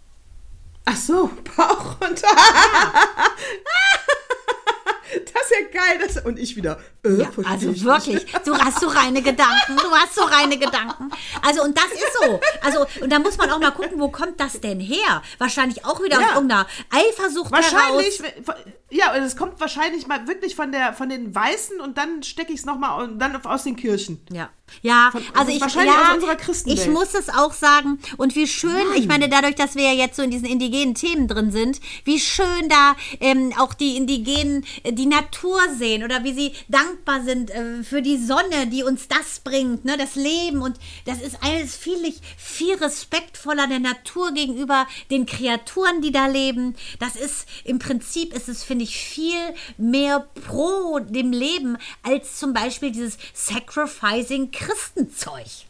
Ach so, Bauch und. das ist ja geil. Das, und ich wieder. Äh, Ja, also ich wirklich, Nicht. du hast so reine Gedanken, du hast so reine Gedanken. Also und das ist so. Also und da muss man auch mal gucken, wo kommt das denn her? Wahrscheinlich auch wieder Ja. aus irgendeiner Eifersucht Wahrscheinlich, heraus. ja, und es kommt wahrscheinlich mal wirklich von, der, von den Weißen und dann stecke ich es nochmal und dann aus den Kirchen. Ja, ja, Von- also ich, wahrscheinlich ja, aus unserer Christenwelt. ich muss es auch sagen und wie schön, ich meine, dadurch, dass wir ja jetzt so in diesen indigenen Themen drin sind, wie schön da ähm, auch die Indigenen äh, die Natur sehen oder wie sie dankbar sind äh, für die Sonne, die uns das bringt, ne, das Leben und das ist alles viel, viel respektvoller der Natur gegenüber den Kreaturen, die da leben. Das ist im Prinzip ist es, finde ich, viel mehr pro dem Leben als zum Beispiel dieses Sacrificing Christenzeug.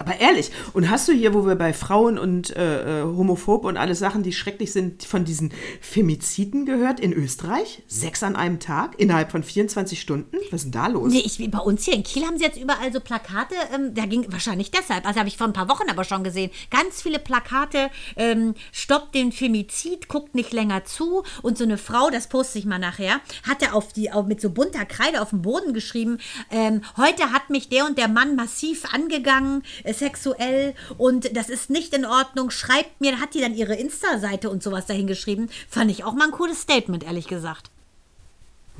Aber ehrlich, und hast du hier, wo wir bei Frauen und äh, äh, homophob und alle Sachen, die schrecklich sind, von diesen Femiziden gehört in Österreich? Sechs an einem Tag innerhalb von 24 Stunden? Was ist denn da los? Nee, ich, bei uns hier in Kiel haben sie jetzt überall so Plakate, ähm, da ging wahrscheinlich deshalb, also habe ich vor ein paar Wochen aber schon gesehen, ganz viele Plakate, ähm, stoppt den Femizid, guckt nicht länger zu und so eine Frau, das poste ich mal nachher, hat er auf die, auf, mit so bunter Kreide auf dem Boden geschrieben, ähm, heute hat mich der und der Mann massiv angegangen, sexuell und das ist nicht in Ordnung, schreibt mir, hat die dann ihre Insta-Seite und sowas dahin geschrieben, fand ich auch mal ein cooles Statement, ehrlich gesagt.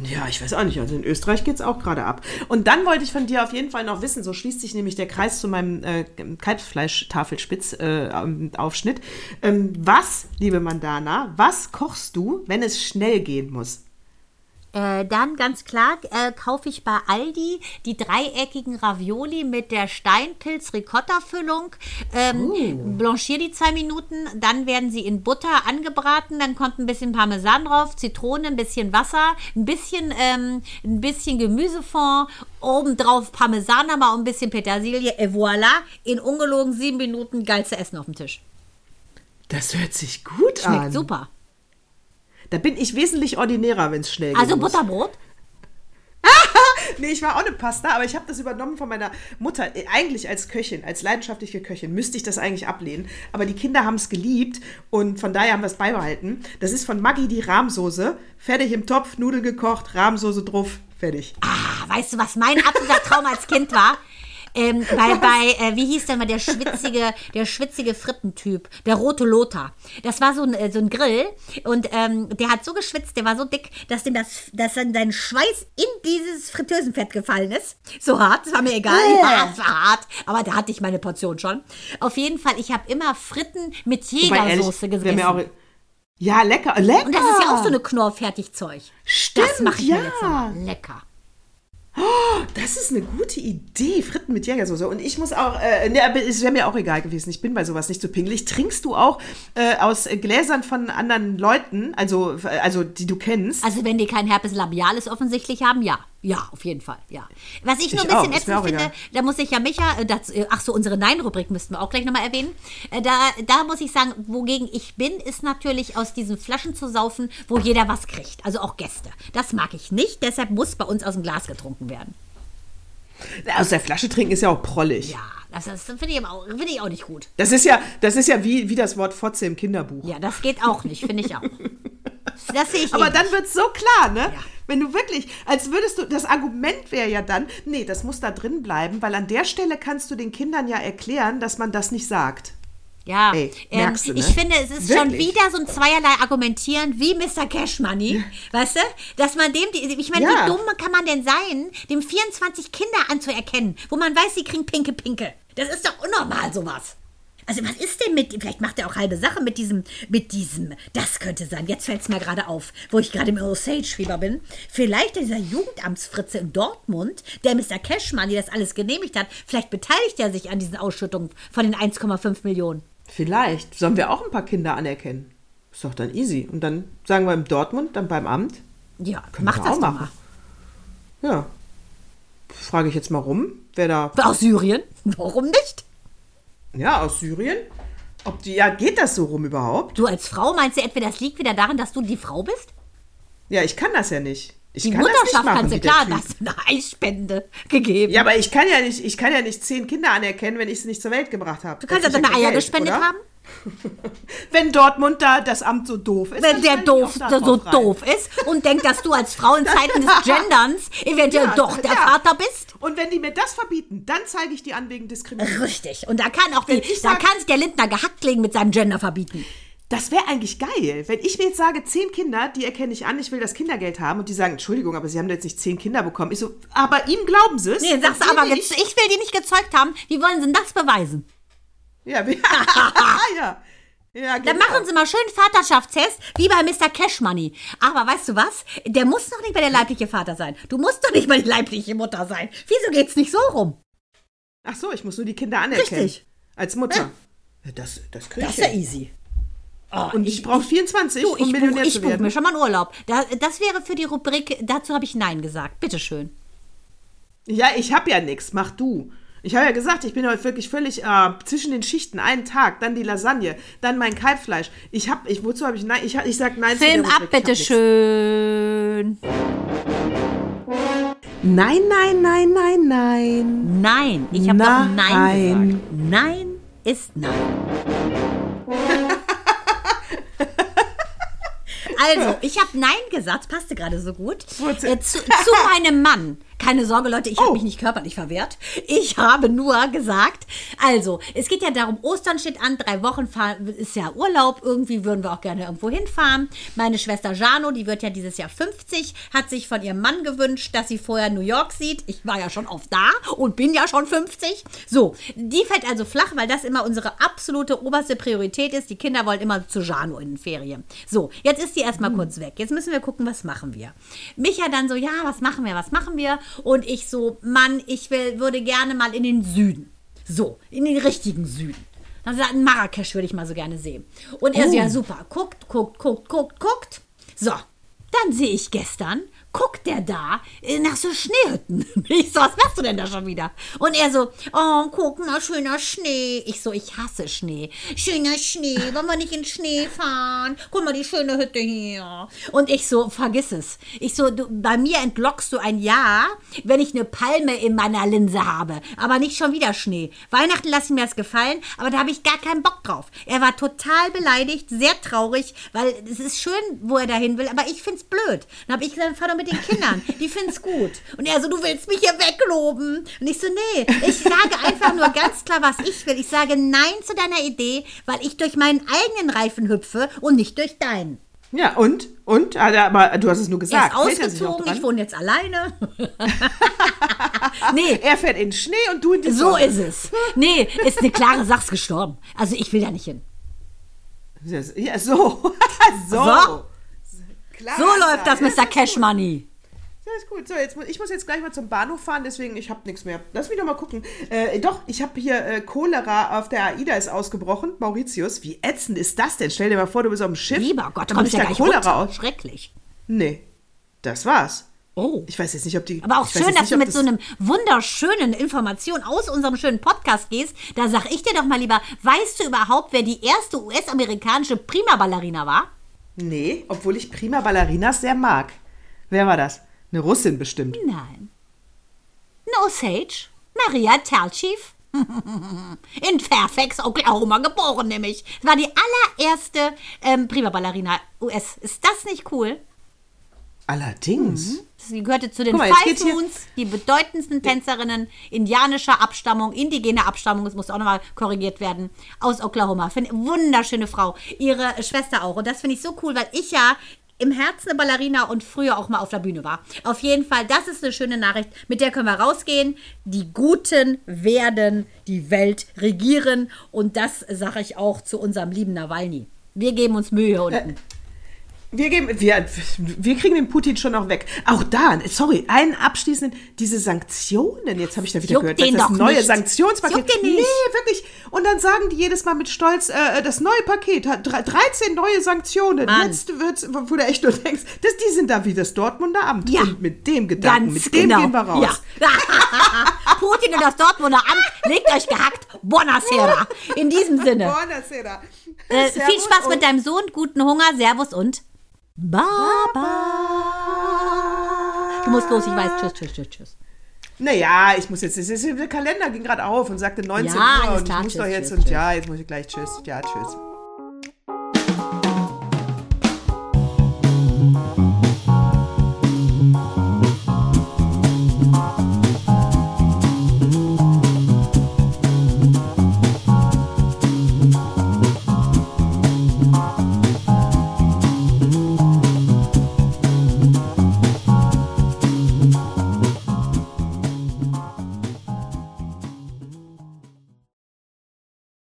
Ja, ich weiß auch nicht. Also in Österreich geht es auch gerade ab. Und dann wollte ich von dir auf jeden Fall noch wissen, so schließt sich nämlich der Kreis zu meinem äh, Kalbsfleisch-Tafelspitz-Aufschnitt. Äh, ähm, was, liebe Mandana, was kochst du, wenn es schnell gehen muss? Äh, dann ganz klar äh, kaufe ich bei Aldi die dreieckigen Ravioli mit der Steinpilz-Ricotta-Füllung. Ähm, Uh. Blanchiere die zwei Minuten, dann werden sie in Butter angebraten, dann kommt ein bisschen Parmesan drauf, Zitrone, ein bisschen Wasser, ein bisschen, ähm, ein bisschen Gemüsefond, obendrauf Parmesan aber und ein bisschen Petersilie. Et voilà, in ungelogen sieben Minuten geilste Essen auf dem Tisch. Das hört sich gut Schmeckt an. super. Da bin ich wesentlich ordinärer, wenn es schnell Also gehen muss. Butterbrot? Nee, ich war auch eine Pasta, aber ich habe das übernommen von meiner Mutter. Äh, Eigentlich als Köchin, als leidenschaftliche Köchin, müsste ich das eigentlich ablehnen. Aber die Kinder haben es geliebt und von daher haben wir es beibehalten. Das ist von Maggi die Rahmsoße. Fertig im Topf, Nudel gekocht, Rahmsoße drauf, fertig. Ah, weißt du, was mein absoluter Traum als Kind war? Ähm, bei, bei äh, wie hieß denn mal der schwitzige, der schwitzige Frittentyp, der rote Lothar. Das war so ein, äh, so ein Grill und ähm, der hat so geschwitzt, der war so dick, dass dem das, dass dann sein Schweiß in dieses Fritteusenfett gefallen ist. So hart, das war mir egal. Ja, es war hart, aber da hatte ich meine Portion schon. Auf jeden Fall, ich habe immer Fritten mit Jägersoße gegessen. ja, lecker, lecker. und das ist ja auch so eine Knorr-Fertigzeug. Stimmt, Das mache ich ja. mir jetzt noch. Lecker. Das ist eine gute Idee, Fritten mit Jägersoße. Und ich muss auch, äh, ne, es wäre mir auch egal gewesen. Ich bin bei sowas nicht so pingelig. Trinkst du auch äh, aus Gläsern von anderen Leuten, also, äh, also die du kennst? Also wenn die kein Herpes labialis offensichtlich haben, ja. Ja, auf jeden Fall, ja. Was ich nur ein Ich auch, bisschen mir ätzend auch finde, egal. da muss ich ja Micha, äh, das, äh, ach so, unsere Nein-Rubrik müssten wir auch gleich nochmal erwähnen. Äh, Da, da muss ich sagen, wogegen ich bin, ist natürlich aus diesen Flaschen zu saufen, wo jeder was kriegt. Also auch Gäste. Das mag ich nicht, deshalb muss bei uns aus dem Glas getrunken werden. Aus der Flasche trinken ist ja auch prollig. Ja, das, das finde ich, auch- finde ich auch nicht gut. Das ist ja, das ist ja wie, wie das Wort Fotze im Kinderbuch. Ja, das geht auch nicht, finde ich auch. Das sehe ich Aber eh dann wird es so klar, ne? Ja. Wenn du wirklich, als würdest du, das Argument wäre ja dann, nee, das muss da drin bleiben, weil an der Stelle kannst du den Kindern ja erklären, dass man das nicht sagt. Ja, Ey, ähm, du, ne? ich finde, es ist schon Wirklich? wieder so ein zweierlei Argumentieren wie Mr. Cash Money. Weißt du? Dass man dem, die, ich meine, Ja. wie dumm kann man denn sein, dem 24 Kinder anzuerkennen, wo man weiß, sie kriegen pinke Pinke. Das ist doch unnormal, sowas. Also was ist denn mit, vielleicht macht er auch halbe Sache mit diesem, mit diesem, das könnte sein, jetzt fällt es mir gerade auf, wo ich gerade im Osage-Fieber bin. Vielleicht dieser Jugendamtsfritze in Dortmund, der Mr. Cashman, die das alles genehmigt hat, vielleicht beteiligt er sich an diesen Ausschüttungen von den 1,5 Millionen. Vielleicht. Sollen wir auch ein paar Kinder anerkennen? Ist doch dann easy. Und dann sagen wir im Dortmund, dann beim Amt. Ja, Können mach wir das auch machen. mal. Ja. Frage ich jetzt mal rum, wer da, Aus Syrien? Warum nicht? Ja, aus Syrien, ob die, ja, geht das so rum überhaupt? Du als Frau meinst du etwa, das liegt wieder daran, dass du die Frau bist? Ja, ich kann das ja nicht. Ich Die kann das nicht Mutterschaft machen, kannst du klar, hast du eine Eisspende gegeben. Ja, aber ich kann ja nicht, ich kann ja nicht zehn Kinder anerkennen, wenn ich sie nicht zur Welt gebracht habe. du kannst ja deine Eier gespendet haben. Wenn Dortmund da das Amt so doof ist. Wenn der doof, da so rein. doof ist und denkt, dass du als Frau in Zeiten des Genderns eventuell Ja, doch der ja. Vater bist. Und wenn die mir das verbieten, dann zeige ich die an wegen Diskriminierung. Richtig. Und da kann auch die, da kann sich der Lindner gehackt legen mit seinem Gender verbieten. Das wäre eigentlich geil, wenn ich mir jetzt sage, zehn Kinder, die erkenne ich an, ich will das Kindergeld haben und die sagen, Entschuldigung, aber sie haben jetzt nicht zehn Kinder bekommen. Ich so, aber ihm glauben sie es. Nee, sagst du aber, ich will die nicht gezeugt haben. Wie wollen sie denn das beweisen? Ja, wir, ja. ja Dann genau. machen Sie mal schön Vaterschaftstest, wie bei Mr. Cash Money. Aber weißt du was? Der muss doch nicht mehr der leibliche Vater sein. Du musst doch nicht mehr die leibliche Mutter sein. Wieso geht's nicht so rum? Ach so, ich muss nur die Kinder anerkennen. Richtig. Als Mutter. Ja, das das kriege ich. Das ist ja easy. Oh, Und ich brauche 24, du, um ich Millionär buche ich zu buch werden. mir schon mal einen Urlaub. Da, das wäre für die Rubrik, dazu habe ich Nein gesagt. Bitteschön. Ja, ich habe ja nichts, mach du. Ich habe ja gesagt, ich bin heute wirklich völlig äh, zwischen den Schichten. Einen Tag, dann die Lasagne, dann mein Kalbfleisch. Ich habe, ich, wozu habe ich nein? Ich, ich sag nein. zu Film ab, bitte schön. Nein, nein, nein, nein, nein. Nein, ich habe doch Nein gesagt. Nein ist Nein. Also, ich habe Nein gesagt, passte gerade so gut. Äh, zu, zu meinem Mann. Keine Sorge, Leute, ich habe Oh. mich nicht körperlich verwehrt. Ich habe nur gesagt, also, es geht ja darum, Ostern steht an, drei Wochen fahren, ist ja Urlaub, irgendwie würden wir auch gerne irgendwo hinfahren. Meine Schwester Jano, die wird ja dieses Jahr 50, hat sich von ihrem Mann gewünscht, dass sie vorher New York sieht. Ich war ja schon oft da und bin ja schon 50. So, die fällt also flach, weil das immer unsere absolute oberste Priorität ist. Die Kinder wollen immer zu Jano in den Ferien. So, jetzt ist die erstmal kurz weg. Jetzt müssen wir gucken, was machen wir. Micha dann so, ja, was machen wir, was machen wir? Und ich so, Mann, ich will, würde gerne mal in den Süden. So, in den richtigen Süden. Dann sagt Marrakesch würde ich mal so gerne sehen. Und er so, ja super, guckt, guckt, guckt, guckt, guckt. So, dann sehe ich gestern, guckt der da äh, nach so Schneehütten. Ich so, was machst du denn da schon wieder? Und er so, oh, guck mal, schöner Schnee. Ich so, ich hasse Schnee. Schöner Schnee, wollen wir nicht in Schnee fahren? Guck mal, die schöne Hütte hier. Und ich so, vergiss es. Ich so, du, bei mir entlockst du ein Ja, wenn ich eine Palme in meiner Linse habe. Aber nicht schon wieder Schnee. Weihnachten lasse ich mir das gefallen, aber da habe ich gar keinen Bock drauf. Er war total beleidigt, sehr traurig, weil es ist schön, wo er dahin will, aber ich find's blöd. Dann habe ich gesagt, fahr mit den Kindern, die finden's gut. Und er so, du willst mich hier wegloben. Und ich so, nee, ich sage einfach nur ganz klar, was ich will. Ich sage Nein zu deiner Idee, weil ich durch meinen eigenen Reifen hüpfe und nicht durch deinen. Ja, und? Und? Ah, Aber du hast es nur Er gesagt. ist er auch ausgezogen, ich dran? wohne jetzt alleine. nee, Er fährt in den Schnee und du in die so Sonne. ist es. Nee, ist eine klare Sache, ist gestorben. Also ich will da nicht hin. Ja, so. so. So. Klar, So läuft das, Mr. Cash gut. Money. Ja, ist gut. So, jetzt, ich muss jetzt gleich mal zum Bahnhof fahren, deswegen ich habe nichts mehr. Lass mich doch mal gucken. Äh, doch, ich habe hier äh, Cholera auf der AIDA ist ausgebrochen. Mauritius, wie ätzend ist das denn? Stell dir mal vor, du bist auf dem Schiff. Lieber Gott, da kommt kommst du ja da Cholera aus. Schrecklich. Nee, das war's. Oh. Ich weiß jetzt nicht, ob die. Aber auch schön, jetzt dass nicht, du mit das- so einem wunderschönen Information aus unserem schönen Podcast gehst. Da sag ich dir doch mal lieber, weißt du überhaupt, wer die erste US-amerikanische Prima-Ballerina war? Nee, obwohl ich Prima Ballerinas sehr mag. Wer war das? Eine Russin bestimmt. Nein. No Sage. Maria Terlchief. In Fairfax, Oklahoma geboren nämlich. War die allererste ähm, Prima-Ballerina US. Ist das nicht cool? Allerdings. Sie gehörte zu den mal, Five Moons, die bedeutendsten Tänzerinnen indianischer Abstammung, indigener Abstammung, das muss auch nochmal korrigiert werden, aus Oklahoma. Find, wunderschöne Frau. Ihre Schwester auch. Und das finde ich so cool, weil ich ja im Herzen eine Ballerina und früher auch mal auf der Bühne war. Auf jeden Fall, das ist eine schöne Nachricht. Mit der können wir rausgehen. Die Guten werden die Welt regieren. Und das sage ich auch zu unserem lieben Nawalny. Wir geben uns Mühe hier unten. Wir, geben, wir, wir kriegen den Putin schon noch weg. Auch da, sorry, einen abschließenden, diese Sanktionen, jetzt habe ich da wieder Juckt gehört, den das neue nicht. Sanktionspaket. Juckt den nicht. Nee, wirklich. Und dann sagen die jedes Mal mit Stolz, äh, das neue Paket hat dre- 13 neue Sanktionen. Mann. Jetzt wird's, wo du echt nur denkst, das, die sind da wie das Dortmunder Amt. Ja. Und mit dem Gedanken, Ganz mit dem genau. gehen wir raus. Ja. Putin und das Dortmunder Amt, legt euch gehackt. Buonasera. In diesem Sinne. Buonasera. Äh, viel Spaß mit deinem Sohn, guten Hunger, Servus und Baba. Du musst los, ich weiß. Tschüss, tschüss, tschüss, tschüss. Naja, ich muss jetzt, der Kalender ging gerade auf und sagte 19 Ja, Uhr und klar, ich muss tschüss, doch jetzt tschüss, und tschüss. ja, jetzt muss ich gleich tschüss. Ja, tschüss.